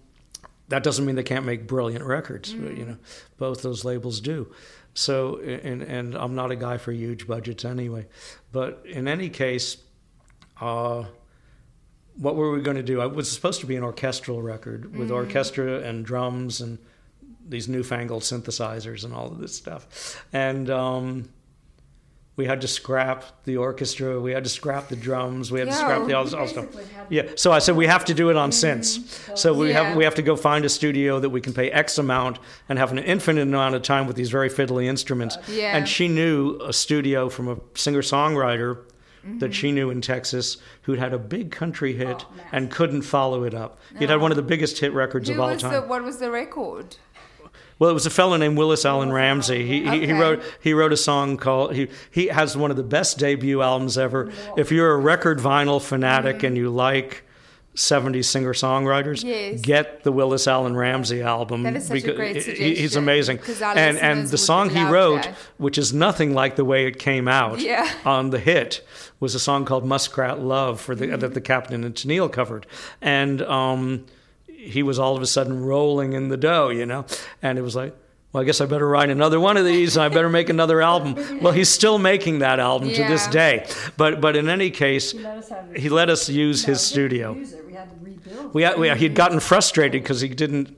that doesn't mean they can't make brilliant records. You know, both those labels do. So and and I'm not a guy for huge budgets anyway, but in any case. Uh, what were we going to do? It was supposed to be an orchestral record with orchestra and drums and these newfangled synthesizers and all of this stuff. And um, we had to scrap the orchestra, we had to scrap the drums, we had to scrap the all, all stuff. Yeah, so I said we have to do it on synths. So we Yeah. have we have to go find a studio that we can pay X amount and have an infinite amount of time with these very fiddly instruments. Yeah. And she knew a studio from a singer songwriter Mm-hmm. that she knew in Texas who'd had a big country hit Oh, and couldn't follow it up. He'd had one of the biggest hit records Who of all was time. the? What was the record? Well, it was a fellow named Willis Alan Ramsey. He, he, he wrote he wrote a song called he he has one of the best debut albums ever. If you're a record vinyl fanatic and you like 70s singer songwriters, Yes. get the Willis Alan Ramsey album. That is such a great he- he's suggestion, amazing. And and the song he wrote, that. which is nothing like the way it came out Yeah. on the hit, was a song called Muskrat Love for the Mm-hmm. that the Captain and Tennille covered. And um, he was all of a sudden rolling in the dough, you know? And it was like, well, I guess I better write another one of these and I better make another album. Well, he's still making that album to this day. But but in any case, He let us he let us use No, his studio. Use. We had to rebuild. We, we he'd gotten frustrated because he didn't.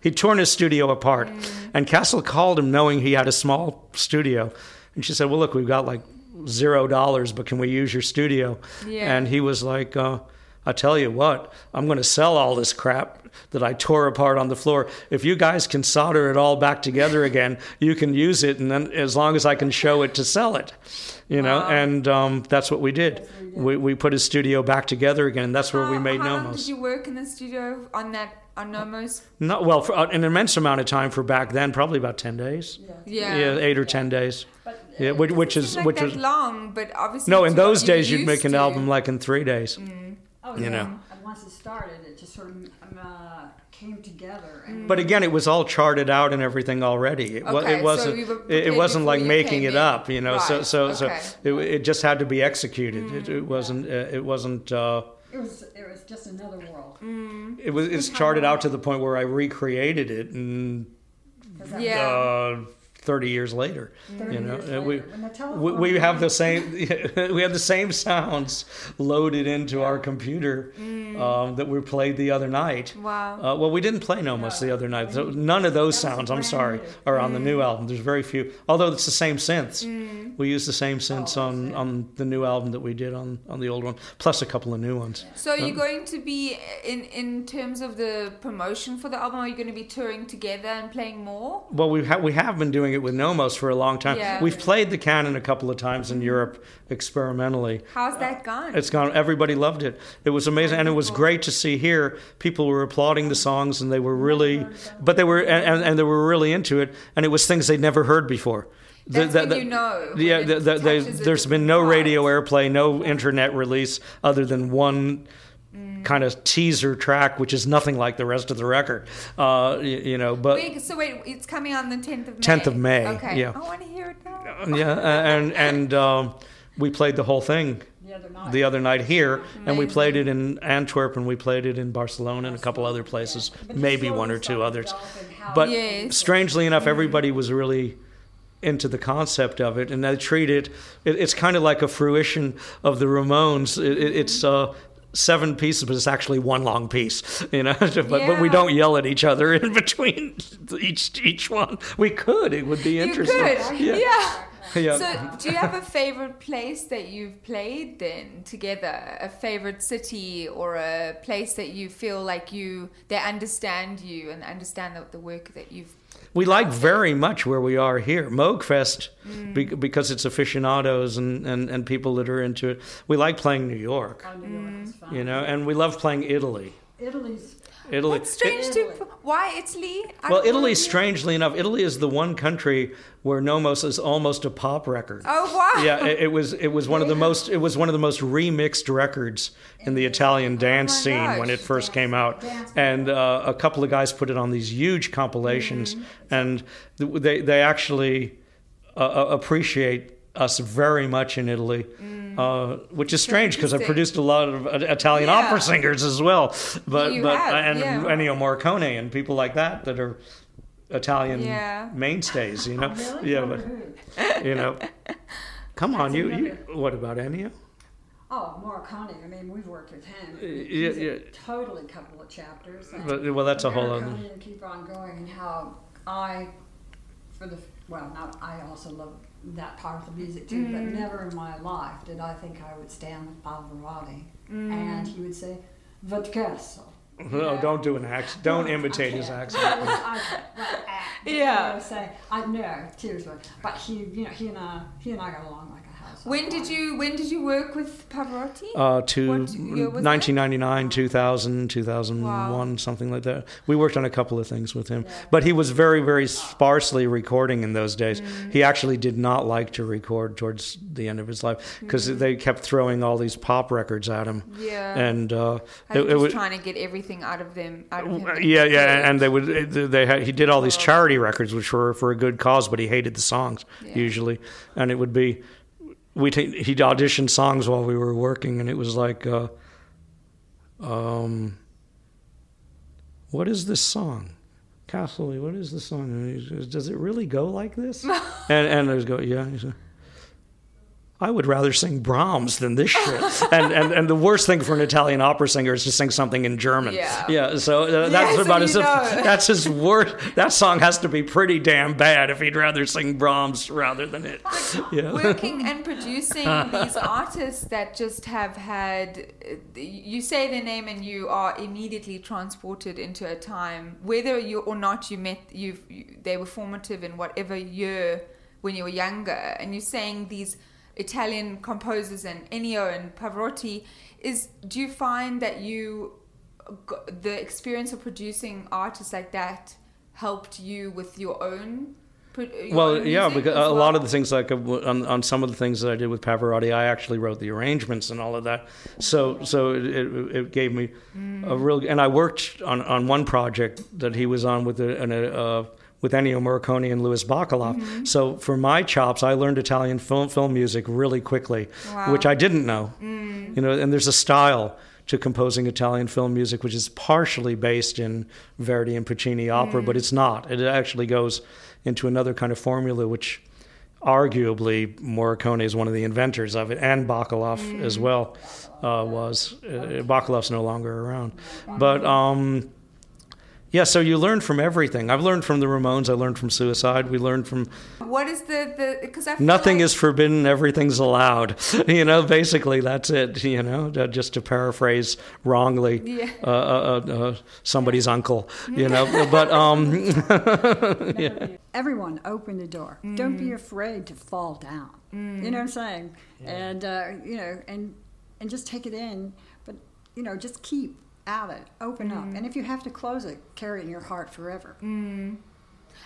He'd torn his studio apart, and Cassell called him knowing he had a small studio, and she said, "Well, look, we've got like zero dollars, but can we use your studio?" Yeah. And he was like, uh, "I tell you what, I'm going to sell all this crap that I tore apart on the floor. If you guys can solder it all back together again, you can use it, and then as long as I can show it to sell it." You know, and um, that's what we did. We, we put his studio back together again, and that's where we made how Nommos. did you work in the studio on that on Nommos? Not well, for uh, an immense amount of time for back then, probably about ten days. Yeah. Yeah, eight or ten days. But Yeah, which, which is like which that was long, but obviously no. In those days, you'd make an to. album like in three days. Oh, you yeah. know. And once it started, it just sort of um, uh, came together. And But again, it was all charted out and everything already. It, wa- Okay, it so wasn't. you were it, it wasn't like you making it in. up, you know. So Right, so so okay. it, it just had to be executed. It, it wasn't. Uh, it wasn't. Uh, it was it was just another world. it was. It's charted out to the point where I recreated it and 'Cause that Yeah. Uh, 30 years later. 30 you know, years Uh, we, we we have the same we have the same sounds loaded into our computer um, that we played the other night. Wow. Uh, well, we didn't play Nommos the other night. So none of those sounds, I'm sorry, are on the new album. There's very few. Although it's the same synths. We use the same synths on, on the new album that we did on, on the old one, plus a couple of new ones. So are you going to be in in terms of the promotion for the album? Are you going to be touring together and playing more? Well, we ha- we have been doing it with Nommos for a long time. Yeah. We've played the Canon a couple of times in mm-hmm. Europe experimentally. How's that gone? It's gone. Everybody loved it. It was amazing, and it was great to see here. People were applauding the songs, and they were really, but they were and, and, they were really into it. And it was things they'd never heard before. The- the- you know, Yeah, the, the, they, touches a there's been no radio airplay, no internet release, other than one. Kind of teaser track, which is nothing like the rest of the record. Uh, you, you know, but Wait, so wait, it's coming on the 10th of May. 10th of May, Okay. yeah. I want to hear it now. yeah, and and um, we played the whole thing The other night. the other night here, and we played it in Antwerp, and we played it in Barcelona, and a couple other places, But you maybe one or two others. But Yes. strangely enough, everybody was really into the concept of it, and they treat it. it it's kind of like a fruition of the Ramones. It, it, it's uh, seven pieces, but it's actually one long piece, you know. but but we don't yell at each other in between each each one. We could. It would be interesting. could. Yeah. Yeah. Yeah. So, do you have a favorite place that you've played then together? A favorite city or a place that you feel like you they understand you and understand the, the work that you've We like very much where we are here. Moogfest, Mm. be, because it's aficionados and, and, and people that are into it. We like playing New York, Oh, New York is fun. you know, and we love playing Italy. Italy's Italy. That's strange It- to why Italy? I well, Italy, know. strangely enough, Italy is the one country where Nommos is almost a pop record. Oh wow! Yeah, it, it was it was one of the most it was one of the most remixed records in the Italian dance Oh my scene when it first came out, and uh, a couple of guys put it on these huge compilations, Mm-hmm. and they they actually uh, uh, appreciate us very much in Italy, uh, which is strange because I Mm. produced a lot of uh, Italian Yeah. opera singers as well, but You but have, and yeah. Ennio Morricone and people like that that are Italian Yeah. mainstays, you know. really Yeah, but you know. Come on, you, you. What about Ennio? Oh, Morricone. I mean, we've worked with him. yeah, He's a yeah. totally couple of chapters. But, well, that's a whole other. Keep on going, and how I, for the well, not I also love that part of the music too, but Mm. never in my life did I think I would stand with Pavarotti, Mm. and he would say, "Vodkasso." No, don't do an accent. Don't imitate his accent. Yeah. I say I know tears were, but he, you know, he and I, he and I got along like a house. on When did you when did you work with Pavarotti? Uh, to What year that? 1999, 2000, 2001, Wow. something like that. We worked on a couple of things with him, but he was very, very sparsely recording in those days. Mm. He actually did not like to record towards the end of his life because they kept throwing all these pop records at him. Mm. Yeah. and uh, it, it was. trying to get everything out of them. Out of him. Yeah, yeah, could. and they would. They had, he did all these charity records, which were for a good cause, but he hated the songs Yeah. usually, and it would be we t- he auditioned songs while we were working, and it was like, uh, um, what is this song? Cassell, what is the song? And he says, Does it really go like this? and and there's go, yeah. I would rather sing Brahms than this shit. and, and and the worst thing for an Italian opera singer is to sing something in German. Yeah. Yeah. So uh, that's Yeah, so about as if that's his worst. That song has to be pretty damn bad if he'd rather sing Brahms rather than it. Yeah. working and producing these artists that just have had you say their name and you are immediately transported into a time whether you or not you met you've you, they were formative in whatever year when you were younger and you're saying these Italian composers and Ennio and Pavarotti is do you find that you the experience of producing artists like that helped you with your own your Well, yeah, because a lot of the things like uh, on, on some of the things that I did with Pavarotti, I actually wrote the arrangements and all of that. So so it, it, it gave me a real. And I worked on, on one project that he was on with a, an, uh, with Ennio Morricone and Louis Bacalov. Mm-hmm. So for my chops, I learned Italian film film music really quickly, Wow. Mm. which I didn't know. You know, and there's a style to composing Italian film music, which is partially based in Verdi and Puccini opera, but it's not. It actually goes into another kind of formula, which arguably Morricone is one of the inventors of it, and Bacalov as well uh, was. Uh, Bacalov's no longer around, but. Um, yeah, so you learn from everything. I've learned from the Ramones. I learned from Suicide. We learned from What is the the because I feel nothing like, is forbidden, everything's allowed. You know, basically that's it. You know, uh, just to paraphrase wrongly, Yeah. uh, uh, uh, uh, somebody's uncle. You know, but um, yeah. Everyone, open the door. Don't be afraid to fall down. You know what I'm saying? And uh, you know, and and just take it in, but you know, just keep at it. Open up, mm-hmm. and if you have to close it, carry it in your heart forever. Mm.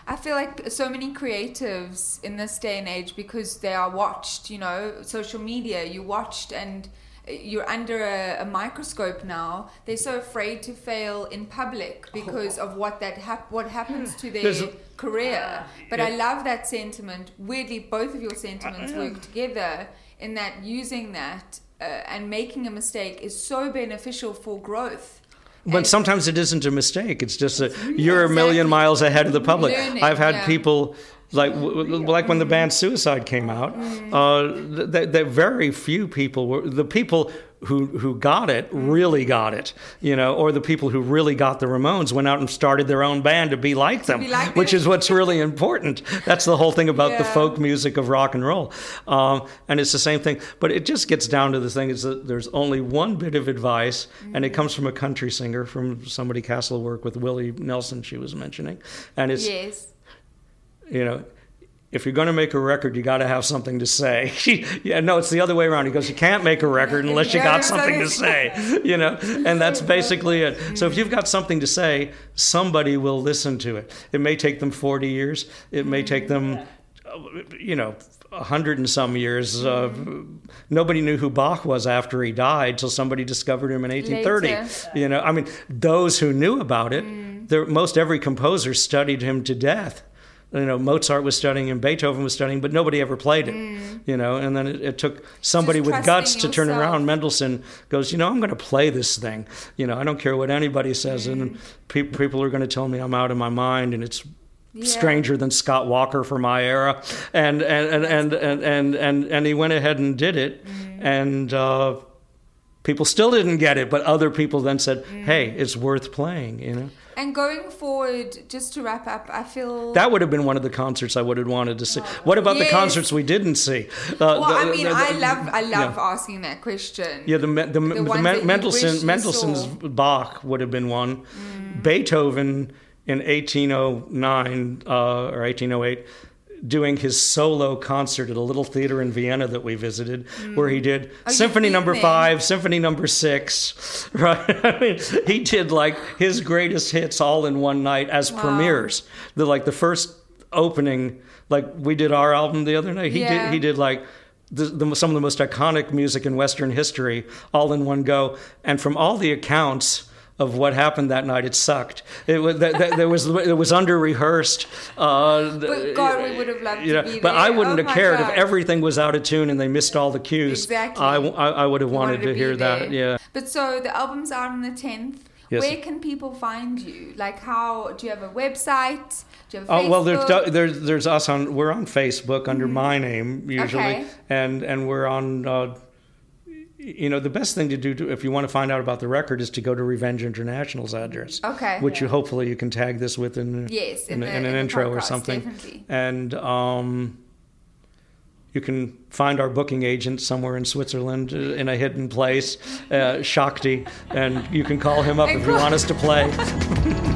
I feel like so many creatives in this day and age because they are watched, you know, social media, you watched and you're under a, a microscope now. They're so afraid to fail in public oh. because of what that hap- what happens to their There's a- career. Ah, but I love that sentiment. Weirdly, both of your sentiments work together in that using that uh, and making a mistake is so beneficial for growth. But And- sometimes it isn't a mistake. It's just that you're a million miles ahead of the public. Learning, I've had yeah. people like like when the band Suicide came out. Mm. Uh, th- th- very few people were the people who who got it really got it, you know, or the people who really got the Ramones went out and started their own band to be like them, be like which them. is what's really important. That's the whole thing about the folk music of rock and roll, um, and it's the same thing. But it just gets down to the thing is that there's only one bit of advice, and it comes from a country singer, from somebody Cassell work with Willie Nelson. She was mentioning, and it's Yes. you know, if you're going to make a record, you got to have something to say. yeah, no, it's the other way around. He goes, you can't make a record unless you got something to say, you know, and that's basically it. So if you've got something to say, somebody will listen to it. It may take them 40 years. It may take them, you know, a hundred and some years. Uh, nobody knew who Bach was after he died till somebody discovered him in 1830. Later. You know, I mean, those who knew about it, there, most every composer studied him to death. You know, Mozart was studying and Beethoven was studying, but nobody ever played it. You know, and then it, it took somebody Just with guts to turn around. Mendelssohn goes, you know, I'm going to play this thing. You know, I don't care what anybody says, and pe- people are going to tell me I'm out of my mind, and it's stranger than Scott Walker for my era, and and and and and and and, and he went ahead and did it, and. Uh, People still didn't get it, but other people then said, "Hey, it's worth playing." You know, And going forward, just to wrap up, I feel that would have been one of the concerts I would have wanted to see. What about the concerts we didn't see? Uh, Well, the- I mean, the- I love, I love yeah. asking that question. Yeah, the, the, the, the, Mendelssohn, Mendelssohn's. Mm. Bach would have been one. Beethoven in 1809 uh, or 1808 doing his solo concert at a little theater in Vienna that we visited, where he did Mm. Oh, Symphony Number there. Five, Symphony Number Six, right? I mean, he did like his greatest hits all in one night as premieres. The like the first opening, like we did our album the other night. He Yeah. did he did like the, the, some of the most iconic music in Western history all in one go. And from all the accounts of what happened that night, it sucked. It was that, that, there was it was under rehearsed. Uh, But God, we would have loved you to know, be but I wouldn't Oh have cared God. if everything was out of tune and they missed all the cues. Exactly. I, I, I would have You wanted, to, be hear that. Yeah. But so the album's out on the 10th. Yes. Where can people find you? Like, how do you have a website? Do you have Oh well, there's there's there's us on we're on Facebook under my name usually, Okay. and and we're on. Uh, you know, the best thing to do to, if you want to find out about the record is to go to Revenge International's address. Okay. Which you hopefully you can tag this with in Yes, in, in the- in an in intro or something. definitely. And um, you can find our booking agent somewhere in Switzerland uh, in a hidden place, uh, Shakti, and you can call him up if you want us to play.